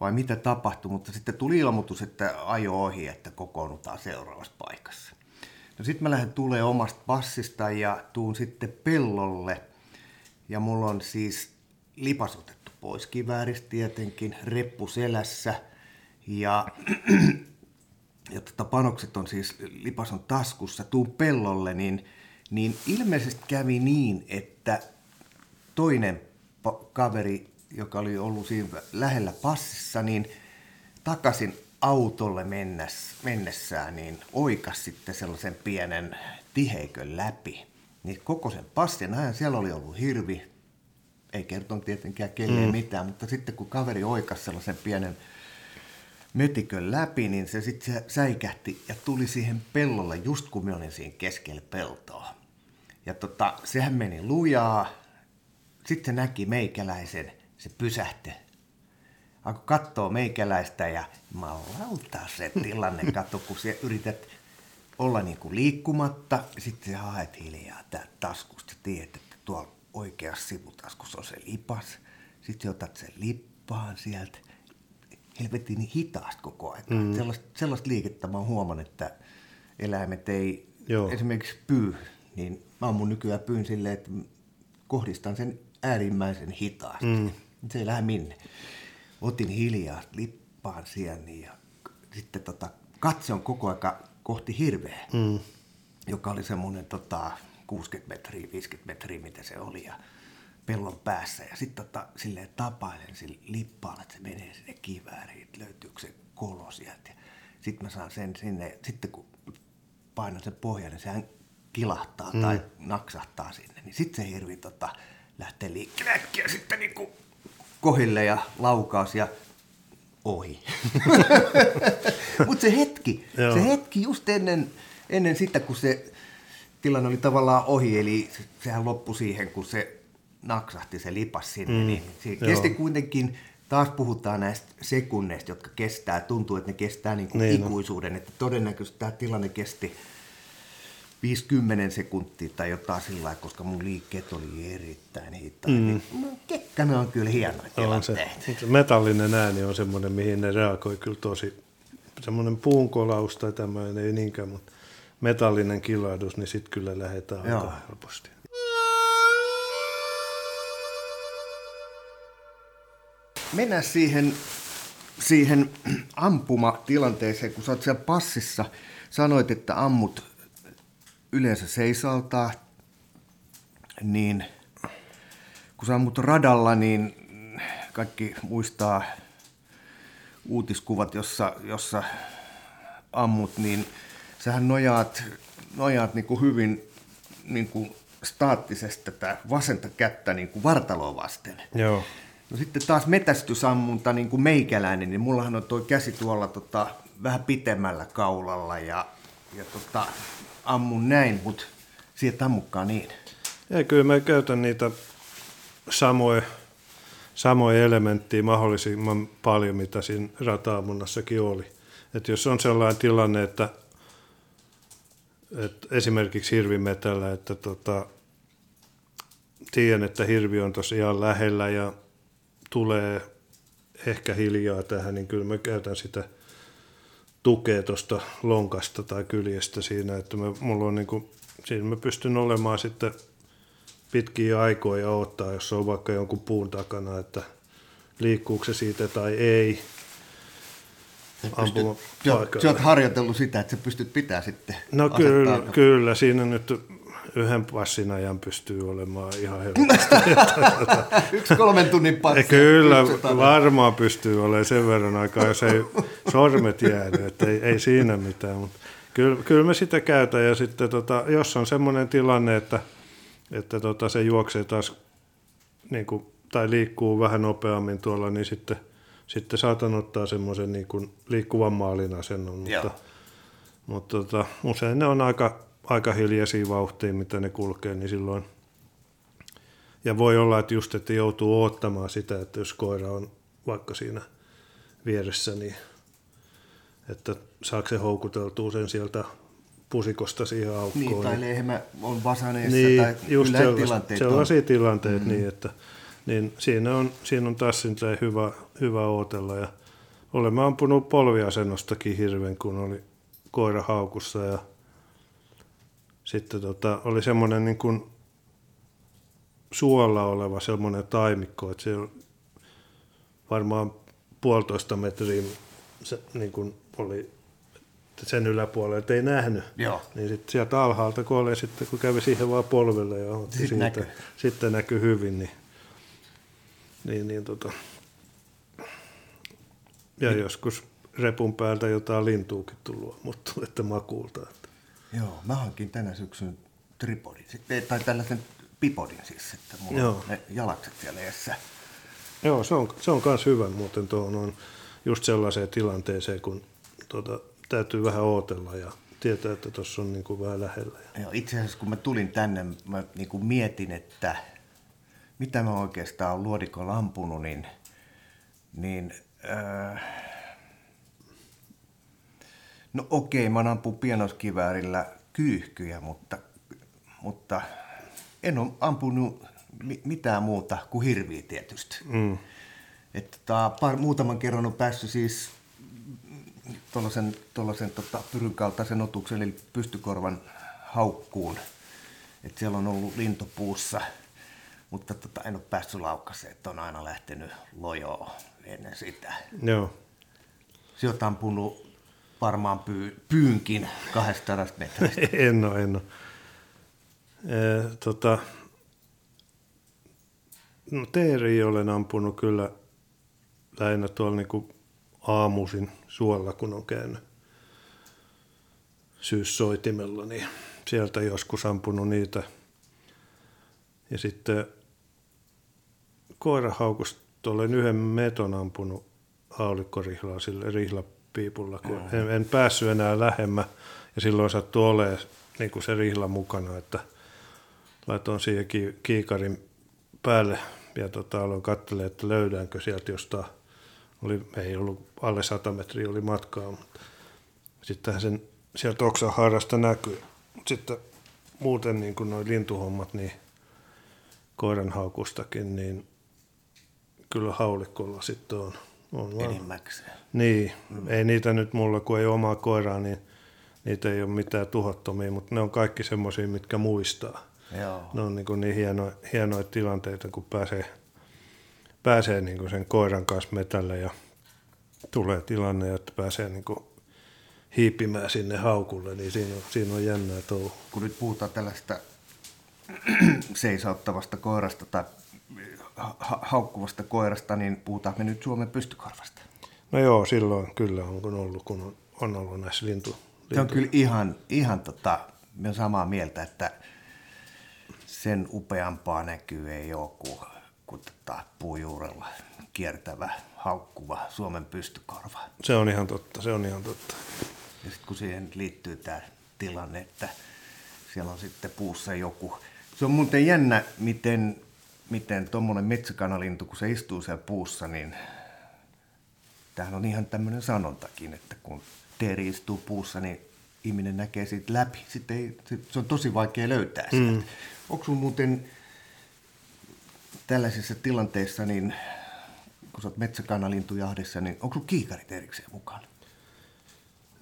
vai mitä tapahtui, mutta sitten tuli ilmoitus, että ajo ohi, että kokoonnutaan seuraavassa paikassa. No sitten mä lähden tulee omasta passista ja tuun sitten pellolle. Ja mulla on siis lipas otettu pois kivääristä tietenkin, reppu selässä. Ja, ja tota, panokset on siis, lipas on taskussa, tuun pellolle, niin niin ilmeisesti kävi niin, että toinen kaveri, joka oli ollut siinä lähellä passissa, niin takaisin autolle mennessään, niin oikas sitten sellaisen pienen tiheikön läpi. Niin koko sen passin ajan siellä oli ollut hirvi, ei kertonut tietenkään kelleen mm. mitään, mutta sitten kun kaveri oikas sellaisen pienen metikön läpi, niin se sitten säikähti ja tuli siihen pellolle just kun me olin siinä keskellä peltoa. Ja tota, sehän meni lujaa. Sitten se näki meikäläisen, se pysähti. Alkoi katsoa meikäläistä ja malauta se tilanne, katso kun sä yrität olla niin kuin liikkumatta, sitten sä haet hiljaa täältä taskusta, tiedät, että tuolla oikeassa sivutaskussa on se lipas, sitten otat sen lippaan sieltä, helvetin hitaasti koko ajan. Mm. Sellaista, sellaista liikettä mä oon huomannut, että eläimet ei Joo. esimerkiksi pyy niin mä ammun nykyään pyyn silleen, että kohdistan sen äärimmäisen hitaasti. Mm. Se ei lähde minne. Otin hiljaa lippaan siellä ja sitten tota, katse on koko aika kohti hirveä, mm. joka oli semmoinen tota, 60 metriä, 50 metriä, mitä se oli. Ja pellon päässä ja sitten tota, silleen tapailen sille lippaan, että se menee sinne kivääriin, että löytyykö se kolo sieltä. Sitten mä saan sen sinne, sitten kun painan sen pohjan, niin sehän kilahtaa mm. tai naksahtaa sinne, niin sitten se hirvi tota, lähtee liikkeelle ja sitten niinku kohille ja laukaus ja ohi. Mutta se hetki, Joo. se hetki just ennen, ennen sitä, kun se tilanne oli tavallaan ohi, eli sehän loppui siihen, kun se naksahti, se lipas sinne, mm. niin se Joo. kesti kuitenkin, taas puhutaan näistä sekunneista, jotka kestää, tuntuu, että ne kestää niin kuin niin ikuisuuden, no. että todennäköisesti tämä tilanne kesti 50 sekuntia tai jotain sillä koska mun liikkeet oli erittäin hitaita. Mm. Niin, Kekkänen on kyllä hieno on se, se metallinen ääni on semmoinen, mihin ne reagoi kyllä tosi, semmoinen puunkolaus tai tämmöinen ei niinkään, mutta metallinen kilahdus, niin sitten kyllä lähdetään Joo. aika helposti. Mennään siihen, siihen ampumatilanteeseen, kun sä oot siellä passissa. Sanoit, että ammut yleensä seisaltaa, niin kun sä ammut radalla, niin kaikki muistaa uutiskuvat, jossa, jossa ammut, niin sähän nojaat, nojaat niin kuin hyvin niin kuin staattisesti tätä vasenta kättä niin kuin vartaloa vasten. Joo. No sitten taas metästysammunta niin kuin meikäläinen, niin mullahan on tuo käsi tuolla tota, vähän pitemmällä kaulalla ja, ja tota, ammun näin, mutta sieltä ammukkaa niin. Ei, kyllä mä käytän niitä samoja, samoja elementtiä mahdollisimman paljon, mitä siinä rata-ammunnassakin oli. Et jos on sellainen tilanne, että, että esimerkiksi hirvimetällä, että tota, tiedän, että hirvi on tosiaan lähellä ja tulee ehkä hiljaa tähän, niin kyllä mä käytän sitä tukea tuosta lonkasta tai kyljestä siinä, että mä, mulla on niin kuin, siinä mä pystyn olemaan sitten pitkiä aikoja ottaa, jos on vaikka jonkun puun takana, että liikkuuko se siitä tai ei. Pystyt, sä, oot harjoitellut sitä, että sä pystyt pitää sitten No kyllä, kyllä, siinä nyt yhden passin ajan pystyy olemaan ihan helposti. Yksi kolmen tunnin passi. Kyllä, varmaan pystyy olemaan sen verran aikaa, jos ei sormet jäänyt, että ei, ei siinä mitään. Mutta kyllä, kyllä me sitä käytän ja sitten tota, jos on semmoinen tilanne, että, että tota, se juoksee taas niin kuin, tai liikkuu vähän nopeammin tuolla, niin sitten, sitten saatan ottaa semmoisen niin kuin liikkuvan maalin asennon, mutta, mutta tota, usein ne on aika aika hiljaisia vauhtia, mitä ne kulkee, niin silloin ja voi olla, että just, että joutuu odottamaan sitä, että jos koira on vaikka siinä vieressä, niin että saako se houkuteltua sen sieltä pusikosta siihen aukkoon. Niin, tai lehmä on vasaneessa niin, tai just tilanteet sellaisia on. tilanteet, mm-hmm. niin, että niin siinä, on, siinä on taas hyvä, hyvä ootella. Ja olemme ampunut polviasennostakin hirven, kun oli koira haukussa ja sitten tota, oli semmoinen niin kuin suolla oleva semmoinen taimikko, että se varmaan puolitoista metriä se, niin kuin oli sen yläpuolella, että ei nähnyt. Joo. Niin sitten sieltä alhaalta, kun oli sitten, kun kävi siihen vaan polville ja otti sitten siitä, näkyy. sitten näkyi hyvin, niin, niin, niin tota, ja niin. joskus repun päältä jotain lintuukin tullut, mutta että makuulta. Että. Joo, mä hankin tänä syksyn tripodin, tai tällaisen pipodin siis, että mulla Joo. on ne jalakset siellä edessä. Joo, se on, se on myös hyvä muuten tuohon on just sellaiseen tilanteeseen, kun tuota, täytyy vähän ootella ja tietää, että tuossa on niin kuin vähän lähellä. Joo, itse asiassa kun mä tulin tänne, mä niin kuin mietin, että mitä mä oikeastaan luodikolla ampunut, niin, niin äh, No okei, mä ampun pienoskiväärillä kyyhkyjä, mutta, mutta en ole ampunut mitään muuta kuin hirviä tietysti. Mm. Että tota, par, muutaman kerran on päässyt siis tuollaisen, tuollaisen tota, pyryn kaltaisen otuksen, eli pystykorvan haukkuun. Että siellä on ollut lintopuussa, mutta tota, en ole päässyt laukkaseen, että on aina lähtenyt lojoon ennen sitä. Joo. Sieltä ampunut varmaan pyy, pyynkin 200 metristä. en ole, en ole. E, tota, no teeri olen ampunut kyllä lähinnä tuolla niin aamuisin suolla, kun on käynyt syyssoitimella, niin sieltä joskus ampunut niitä. Ja sitten koirahaukusta olen yhden meton ampunut haulikkorihlaa sille rihlapiipulla, kun mm. en, en päässyt enää lähemmä. Ja silloin sattui olemaan niin kuin se rihla mukana, että laitoin siihen kiikarin päälle ja tota, aloin katselemaan, että löydäänkö sieltä jostain. Oli, ei ollut alle 100 metriä oli matkaa, mutta sittenhän sen sieltä oksan harrasta näkyy. Sitten muuten niin kuin noin lintuhommat, niin koiran haukustakin, niin kyllä haulikolla sitten on. on Enimmäkseen. Niin, mm. ei niitä nyt mulla, kun ei ole omaa koiraa, niin niitä ei ole mitään tuhottomia, mutta ne on kaikki semmoisia, mitkä muistaa. Joo. Ne on niin, niin hienoja, hienoja tilanteita, kun pääsee, pääsee niin kuin sen koiran kanssa metälle ja tulee tilanne, että pääsee niin kuin hiipimään sinne haukulle, niin siinä on, siinä on jännää touhu. Kun nyt puhutaan tällaista seisauttavasta koirasta tai ha- haukkuvasta koirasta, niin puhutaan me nyt Suomen pystykorvasta. No joo, silloin kyllä on kun ollut, kun on, on ollut näissä lintu, lintu. Se on kyllä ihan, ihan tota, me on samaa mieltä, että sen upeampaa näkyy ei ole kuin, kuin tota, puujuurella kiertävä, haukkuva Suomen pystykorva. Se on ihan totta, se on ihan totta. Ja sitten kun siihen liittyy tämä tilanne, että siellä on sitten puussa joku. Se on muuten jännä, miten, miten tuommoinen metsäkanalintu, kun se istuu siellä puussa, niin tämähän on ihan tämmöinen sanontakin, että kun teeri istuu puussa, niin ihminen näkee siitä läpi. Sitten ei, se on tosi vaikea löytää sitä. Mm. Onko sinulla muuten tällaisissa tilanteissa, niin kun sä oot metsäkanalintujahdissa, niin onko sinulla kiikarit erikseen mukana?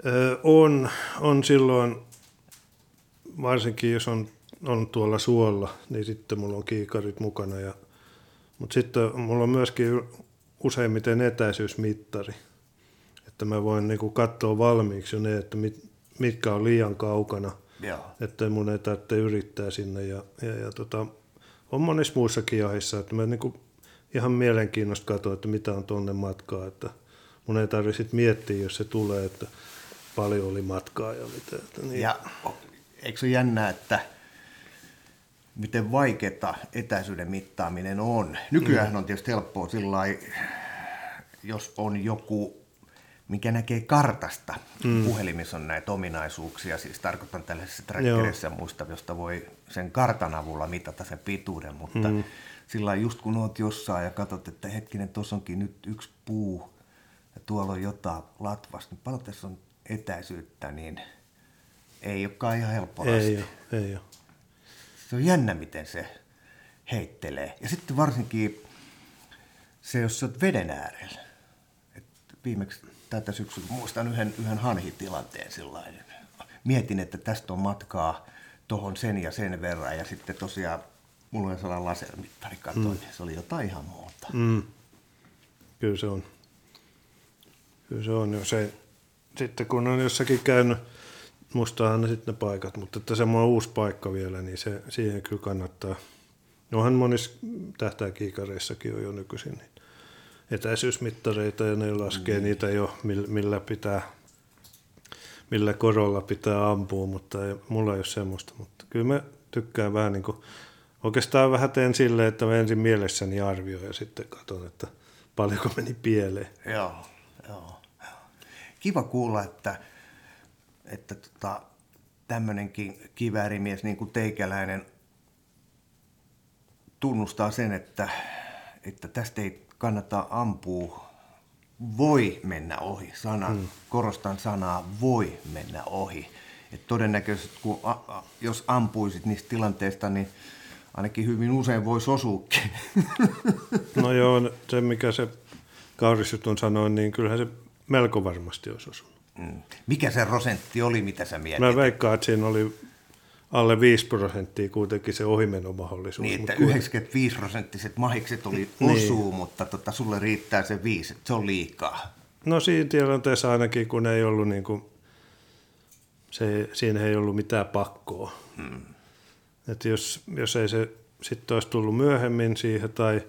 Öö, on, on silloin, varsinkin jos on, on tuolla suolla, niin sitten mulla on kiikarit mukana. Ja, mutta sitten mulla on myöskin useimmiten etäisyysmittari, että mä voin niinku katsoa valmiiksi jo ne, että mit, mitkä on liian kaukana, Joo. että mun ei tarvitse yrittää sinne. Ja, ja, ja tota, on monissa muissakin jahissa, että mä niinku ihan mielenkiinnosta katsoa, että mitä on tuonne matkaa, että mun ei tarvitse miettiä, jos se tulee, että paljon oli matkaa ja mitä. Että niin. Ja eikö se ole jännää, että miten vaikeaa etäisyyden mittaaminen on. Nykyään on tietysti helppoa sillä jos on joku, mikä näkee kartasta. Mm. Puhelimissa on näitä ominaisuuksia, siis tarkoitan tällaisessa trackerissa muista, josta voi sen kartan avulla mitata sen pituuden, mutta mm. sillä just kun oot jossain ja katsot, että hetkinen, tuossa onkin nyt yksi puu ja tuolla on jotain latvasta, niin paljon tässä on etäisyyttä, niin ei olekaan ihan helppo Ei ole, ei ole. Se on jännä, miten se heittelee. Ja sitten varsinkin se, jos sä oot veden äärellä. Et viimeksi tätä syksyllä muistan yhden, yhden hanhitilanteen sellainen. Mietin, että tästä on matkaa tuohon sen ja sen verran. Ja sitten tosiaan mulla on sellainen lasermittari, katsoin, mm. se oli jotain ihan muuta. Mm. Kyllä se on. Kyllä se on, jos ei, sitten kun on jossakin käynyt, mustahan ne sitten ne paikat, mutta että semmoinen uusi paikka vielä, niin se, siihen kyllä kannattaa. Onhan monissa tähtäkiikareissakin on jo nykyisin niin etäisyysmittareita ja ne laskee mm. niitä jo, millä pitää, millä korolla pitää ampua, mutta ei, mulla ei ole semmoista. Mutta kyllä mä tykkään vähän niin kuin, oikeastaan vähän teen silleen, että mä ensin mielessäni arvioin ja sitten katson, että paljonko meni pieleen. Joo, joo kiva kuulla, että, että tota, tämmöinenkin kiväärimies niin kuin teikäläinen tunnustaa sen, että, että tästä ei kannata ampua voi mennä ohi. Sana, hmm. Korostan sanaa voi mennä ohi. Et todennäköisesti kun a, a, jos ampuisit niistä tilanteista, niin ainakin hyvin usein voisi osuukin. No joo, se mikä se Kaurisjutun sanoi, niin kyllähän se melko varmasti olisi osunut. Mm. Mikä se prosentti oli, mitä sä mietit? Mä veikkaan, että siinä oli alle 5 prosenttia kuitenkin se ohimenomahdollisuus. Niin, että 95 prosenttiset mahikset oli niin. osuu, niin. mutta tota, sulle riittää se 5, se on liikaa. No siinä tilanteessa ainakin, kun ei ollut niin kuin, se, siinä ei ollut mitään pakkoa. Hmm. Että jos, jos ei se sitten olisi tullut myöhemmin siihen tai,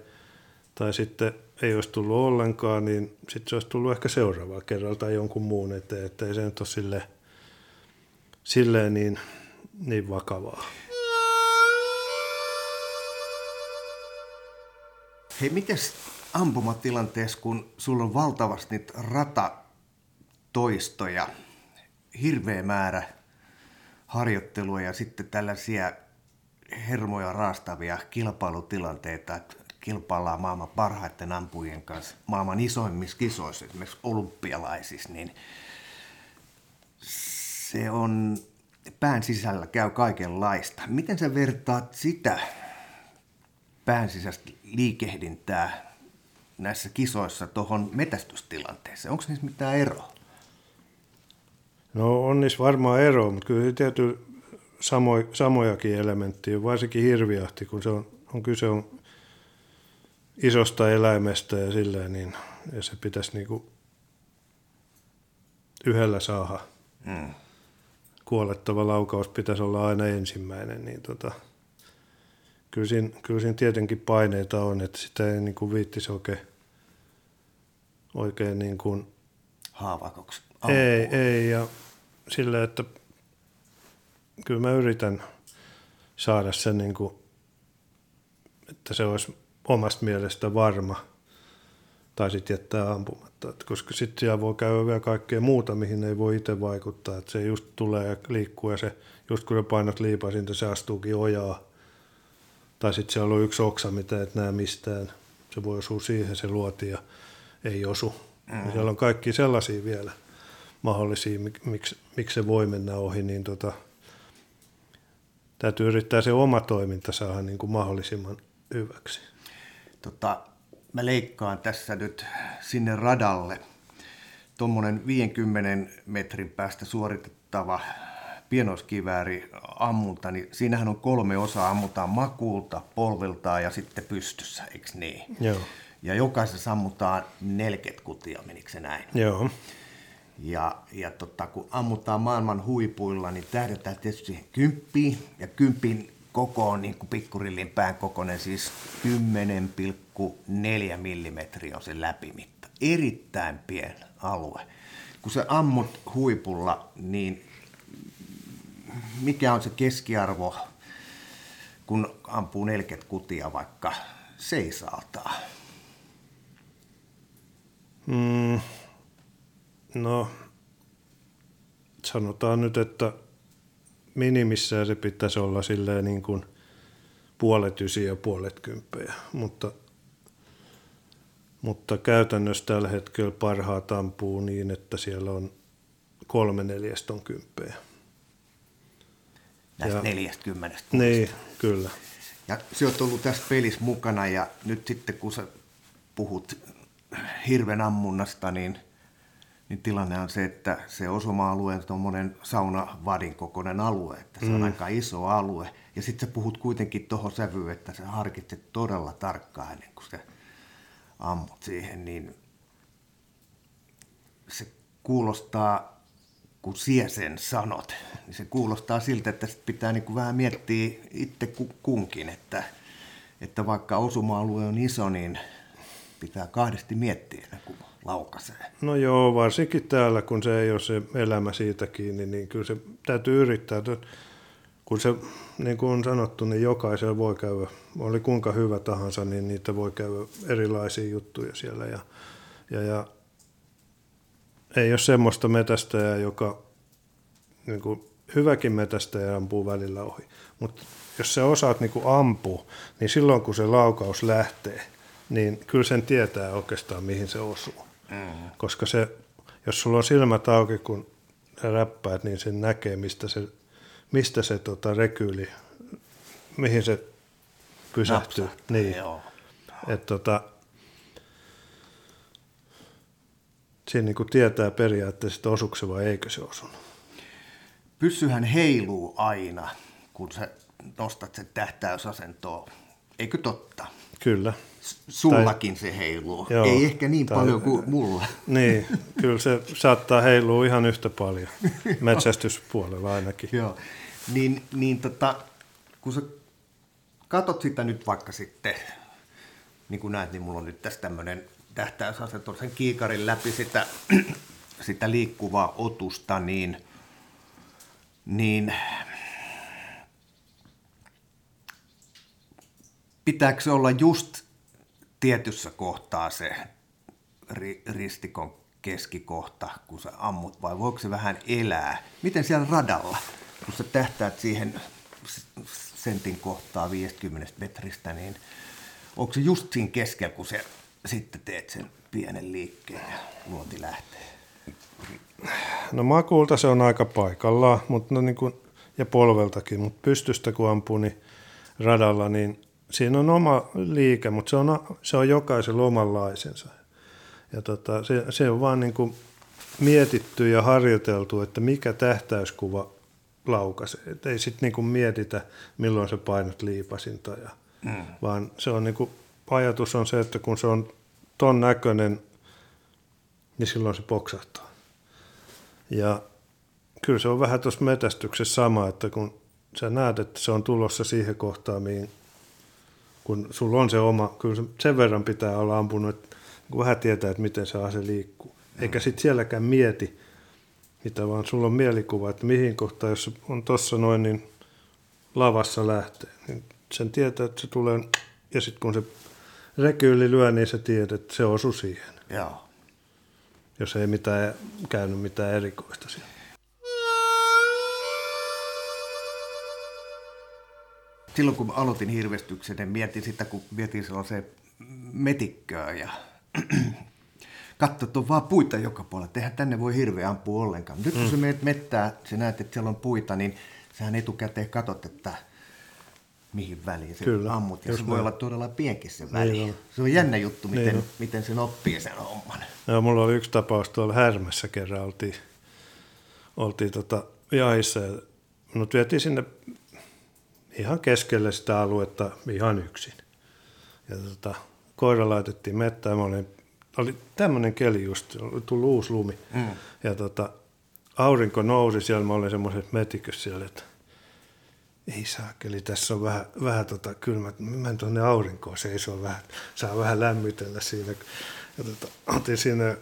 tai sitten ei olisi tullut ollenkaan, niin sitten se olisi tullut ehkä seuraavaa kerralla tai jonkun muun eteen, että ei se nyt ole silleen, silleen niin niin vakavaa. Hei, mites ampumatilanteessa, kun sulla on valtavasti niitä ratatoistoja, hirveä määrä harjoittelua ja sitten tällaisia hermoja raastavia kilpailutilanteita, että kilpaillaan maailman parhaiten ampujien kanssa maailman isoimmissa kisoissa, esimerkiksi olympialaisissa, niin se on, pään sisällä käy kaikenlaista. Miten sä vertaat sitä pään sisäistä liikehdintää näissä kisoissa tuohon metästystilanteeseen? Onko niissä mitään eroa? No on niissä varmaan eroa, mutta kyllä tietysti samoja, samojakin elementtejä, varsinkin hirviahti, kun se on, on kyse on isosta eläimestä ja silleen, niin ja se pitäisi niinku yhdellä saada. Mm. Kuolettava laukaus pitäisi olla aina ensimmäinen, niin tota, kyllä, siinä, kyllä siinä tietenkin paineita on, että sitä ei niinku viittisi oikein, oikein niin kuin, Haavakoksi. Ei, ei, ja sillä, että kyllä mä yritän saada sen, niin kuin, että se olisi omasta mielestä varma, tai sitten jättää ampumatta. Et koska sitten siellä voi käydä vielä kaikkea muuta, mihin ei voi itse vaikuttaa. Et se just tulee ja liikkuu ja se, just kun sä painat liipasinta, se astuukin ojaa. Tai sitten siellä on yksi oksa, mitä et näe mistään. Se voi osua siihen, se luoti ja ei osu. Mm. Ja siellä on kaikki sellaisia vielä mahdollisia, miksi, miksi se voi mennä ohi, niin tota, täytyy yrittää se oma toiminta saada niin kuin mahdollisimman hyväksi. Tota, mä leikkaan tässä nyt sinne radalle tuommoinen 50 metrin päästä suoritettava pienoiskivääri ammunta, niin siinähän on kolme osaa, ammutaan makuulta, polviltaan ja sitten pystyssä, eikö niin? Joo. Ja jokaisessa ammutaan 40 kutia, menikö se näin? Joo. Ja, ja tota, kun ammutaan maailman huipuilla, niin tähdetään tietysti siihen kymppiin, ja kympin koko on niin kuin pikkurillin pään kokoinen, siis 10,4 millimetriä on se läpimitta. Erittäin pieni alue. Kun se ammut huipulla, niin mikä on se keskiarvo, kun ampuu 40 kutia vaikka seisaaltaan? Mm, no, sanotaan nyt, että minimissään se pitäisi olla silleen niin kuin puolet ysiä ja puolet kymppejä, mutta, mutta käytännössä tällä hetkellä parhaat ampuu niin, että siellä on kolme neljästä on kymppejä. Näistä ja, neljästä Niin, kyllä. Ja se on ollut tässä pelissä mukana ja nyt sitten kun sä puhut hirven ammunnasta, niin – niin tilanne on se, että se osuma-alue on tuommoinen saunavadin kokoinen alue, että se on mm. aika iso alue. Ja sitten sä puhut kuitenkin tuohon sävyyn, että sä harkitset todella tarkkaan ennen kuin sä ammut siihen, niin se kuulostaa, kun sie sen sanot, niin se kuulostaa siltä, että sit pitää niinku vähän miettiä itse kunkin, että, että vaikka osuma-alue on iso, niin pitää kahdesti miettiä ennen kuin laukaisee. No joo, varsinkin täällä, kun se ei ole se elämä siitä kiinni, niin kyllä se täytyy yrittää. Kun se, niin kuin on sanottu, niin jokaisella voi käydä, oli kuinka hyvä tahansa, niin niitä voi käydä erilaisia juttuja siellä. Ja, ja, ja ei ole semmoista metästäjää, joka niin kuin, hyväkin metästäjä ampuu välillä ohi. Mutta jos sä osaat niin kuin ampua, niin silloin kun se laukaus lähtee, niin kyllä sen tietää oikeastaan, mihin se osuu. Mm. Koska se, jos sulla on silmät auki, kun räppäät, niin sen näkee, mistä se, mistä se tota, rekyyli, mihin se pysähtyy. Napsahtaa, niin. Joo. Et, tota, siinä niin tietää periaatteessa, että osuuko se vai eikö se osunut. Pyssyhän heiluu aina, kun sä nostat sen tähtäysasentoon. Eikö totta? Kyllä. Sullakin tai, se heiluu. Joo, Ei ehkä niin tai, paljon kuin mulla. Niin, kyllä se saattaa heilua ihan yhtä paljon, metsästyspuolella ainakin. joo, niin, niin tota, kun sä katot sitä nyt vaikka sitten, niin kuin näet, niin mulla on nyt tässä tämmöinen tähtäysase sen kiikarin läpi sitä, sitä liikkuvaa otusta, niin, niin pitääkö se olla just tietyssä kohtaa se ri, ristikon keskikohta, kun sä ammut, vai voiko se vähän elää? Miten siellä radalla, kun sä tähtäät siihen sentin kohtaa 50 metristä, niin onko se just siinä keskellä, kun se sitten teet sen pienen liikkeen ja luoti lähtee? No makuulta se on aika paikallaan, mutta no niin kuin, ja polveltakin, mutta pystystä kun ampuu, niin radalla, niin siinä on oma liike, mutta se on, se on jokaisella omanlaisensa. Ja tota, se, se on vaan niin kuin mietitty ja harjoiteltu, että mikä tähtäyskuva laukaisee. Et ei sitten niin mietitä, milloin se painot liipasinta, ja, mm. vaan se on niin kuin, ajatus on se, että kun se on ton näköinen, niin silloin se poksahtaa. Ja kyllä se on vähän tuossa metästyksessä sama, että kun sä näet, että se on tulossa siihen kohtaan, mihin, kun sulla on se oma, kyllä sen verran pitää olla ampunut, että kun vähän tietää, että miten se ase liikkuu. Eikä sitten sielläkään mieti, mitä vaan sulla on mielikuva, että mihin kohtaan, jos on tuossa noin, niin lavassa lähtee. Niin sen tietää, että se tulee, ja sitten kun se rekyyli lyö, niin se tiedät, että se osuu siihen. Joo. Jos ei mitään käynyt mitään erikoista siellä. Silloin kun aloitin hirvestyksen, niin mietin sitä, kun mietin sellaiseen metikköä ja katso, että on vaan puita joka puolella. Eihän tänne voi hirveä ampua ollenkaan. Nyt kun mm. sä menet mettää, sä näet, että siellä on puita, niin sähän etukäteen katsot, että mihin väliin se Kyllä, ammut. Ja se voi olla todella pienkin se väli. Niin se on jännä juttu, miten, niin miten sen oppii sen homman. Joo, mulla oli yksi tapaus tuolla Härmässä kerran. Oltiin, oltiin tota jahissa ja minut vietiin sinne ihan keskelle sitä aluetta ihan yksin. Ja tota, koira laitettiin mettään. Mä olin, oli tämmöinen keli just, oli tullut uusi lumi. Mm. Ja tota, aurinko nousi siellä, mä olin semmoisessa metikössä siellä, että ei saakeli, tässä on vähän, vähän tota kylmä, mä menen tuonne aurinkoon seisoo vähän, saa vähän lämmitellä siinä. Ja tota, otin siinä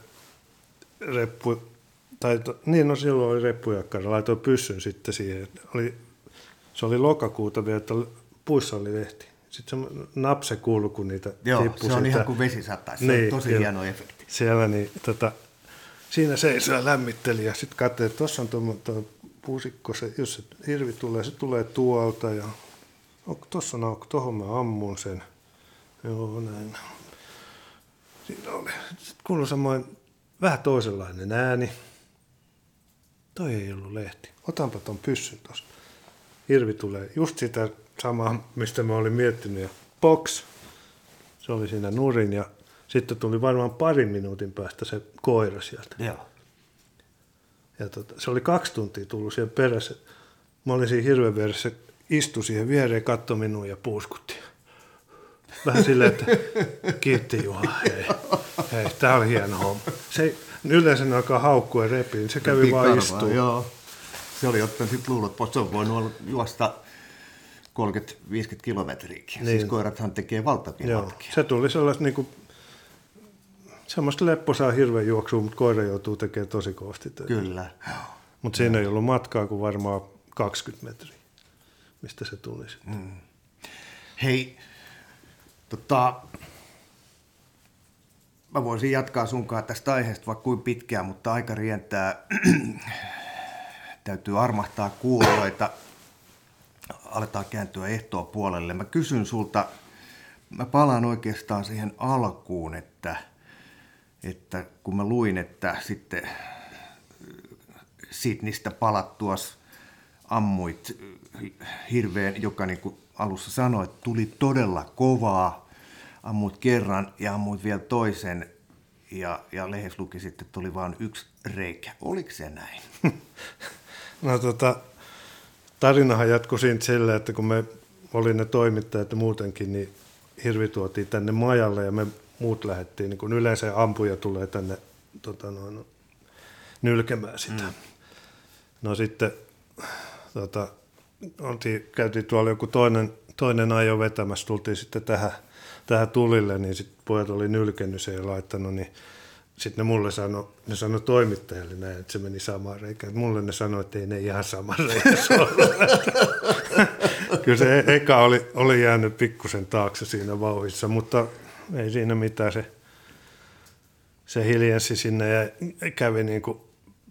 reppu, tai to, niin no silloin oli reppujakkara, laitoin pyssyn sitten siihen. Oli, se oli lokakuuta vielä, että puissa oli lehti. Sitten se napse kuului, kun niitä Joo, tippui se on sitä. ihan kuin vesi sataisi. Se niin, on tosi kyllä. hieno efekti. Siellä niin, tota, siinä seisoi ja lämmitteli ja sitten katsoin, että tuossa on tuo puusikko, se, jos se hirvi tulee, se tulee tuolta ja onko tuossa on aukko, tuohon mä ammun sen. Joo, näin. Siinä oli. Sitten kuului samoin vähän toisenlainen ääni. Toi ei ollut lehti. Otanpa ton pyssyn tuosta. Hirvi tulee just sitä samaa, mistä mä olin miettinyt. Ja box. Se oli siinä nurin ja sitten tuli varmaan parin minuutin päästä se koira sieltä. Joo. Ja tota, se oli kaksi tuntia tullut siihen perässä. Mä olin siinä hirveän vieressä, istui siihen viereen, katsoi minua ja puuskutti. Vähän silleen, että kiitti Juha, hei, hei tää oli hieno homma. Se yleensä ne alkaa haukkua ja repiä, niin se kävi vaan istua. Joo. Se oli ottanut sitten luulot pois, se on voinut olla juosta 30-50 kilometriäkin. Siis niin. Siis koirathan tekee valtavia Joo. matkia. Se tuli sellaista niin kuin semmoista lepposaa hirveän juoksua, mutta koira joutuu tekemään tosi kovasti töitä. Kyllä. Mutta siinä ei ollut matkaa kuin varmaan 20 metriä, mistä se tuli sitten. Mm. Hei, tota, mä voisin jatkaa sunkaan tästä aiheesta vaikka kuin pitkään, mutta aika rientää. Täytyy armahtaa kuulijoita. Aletaan kääntyä ehtoa puolelle. Mä kysyn sulta, mä palaan oikeastaan siihen alkuun, että – että kun mä luin, että sitten äh, Sydneystä palattua ammuit äh, hirveän, joka niin kuin alussa sanoi, että tuli todella kovaa, ammuit kerran ja ammuit vielä toisen ja, ja lehes luki sitten, että tuli vain yksi reikä. Oliko se näin? no tota, tarinahan jatkui siitä silleen, että kun me oli ne toimittajat ja muutenkin, niin hirvi tuotiin tänne majalle ja me muut lähdettiin, niin kuin yleensä ampuja tulee tänne tota noin, nylkemään sitä. Mm. No sitten tota, oltiin, käytiin tuolla joku toinen, toinen ajo vetämässä, tultiin sitten tähän, tähän tulille, niin sitten pojat oli nylkennyt sen ja laittanut, niin sitten ne mulle sanoi, ne sanoi toimittajalle näin, että se meni samaan reikään. Mulle ne sanoi, että ei ne ihan saman reikään kyllä se eka oli, oli jäänyt pikkusen taakse siinä vauhissa, mutta ei siinä mitään. Se, se hiljensi sinne ja kävi niin kuin,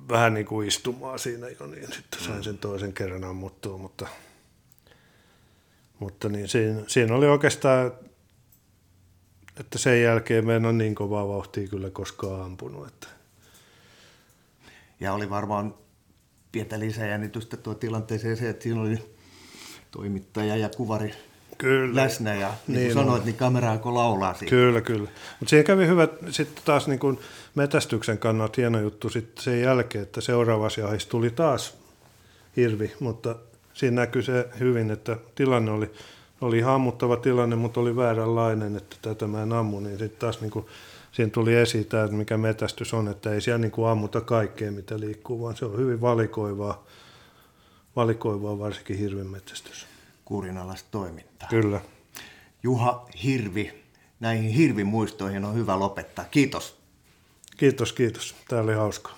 vähän niin kuin istumaan siinä jo, niin sitten sain sen toisen kerran ammuttua, mutta, mutta niin siinä, siinä oli oikeastaan, että sen jälkeen me en ole niin kovaa vauhtia kyllä koskaan ampunut. Että. Ja oli varmaan pientä lisäjännitystä tuo tilanteeseen se, että siinä oli toimittaja ja kuvari kyllä. läsnä ja niin, niin kuin sanoit, niin kamera alkoi laulaa siitä. Kyllä, kyllä. Mutta siihen kävi hyvä sitten taas niin kuin metästyksen kannalta hieno juttu sitten sen jälkeen, että seuraavassa jahissa tuli taas hirvi, mutta siinä näkyy se hyvin, että tilanne oli, oli ihan ammuttava tilanne, mutta oli vääränlainen, että tätä mä en ammu, niin sitten taas niin kuin, siinä tuli esiin tämä, että mikä metästys on, että ei siellä niin kuin ammuta kaikkea, mitä liikkuu, vaan se on hyvin valikoivaa, valikoivaa varsinkin hirven metästys kurinalaista toimintaa. Kyllä. Juha Hirvi, näihin hirvimuistoihin on hyvä lopettaa. Kiitos. Kiitos, kiitos. Tämä oli hauskaa.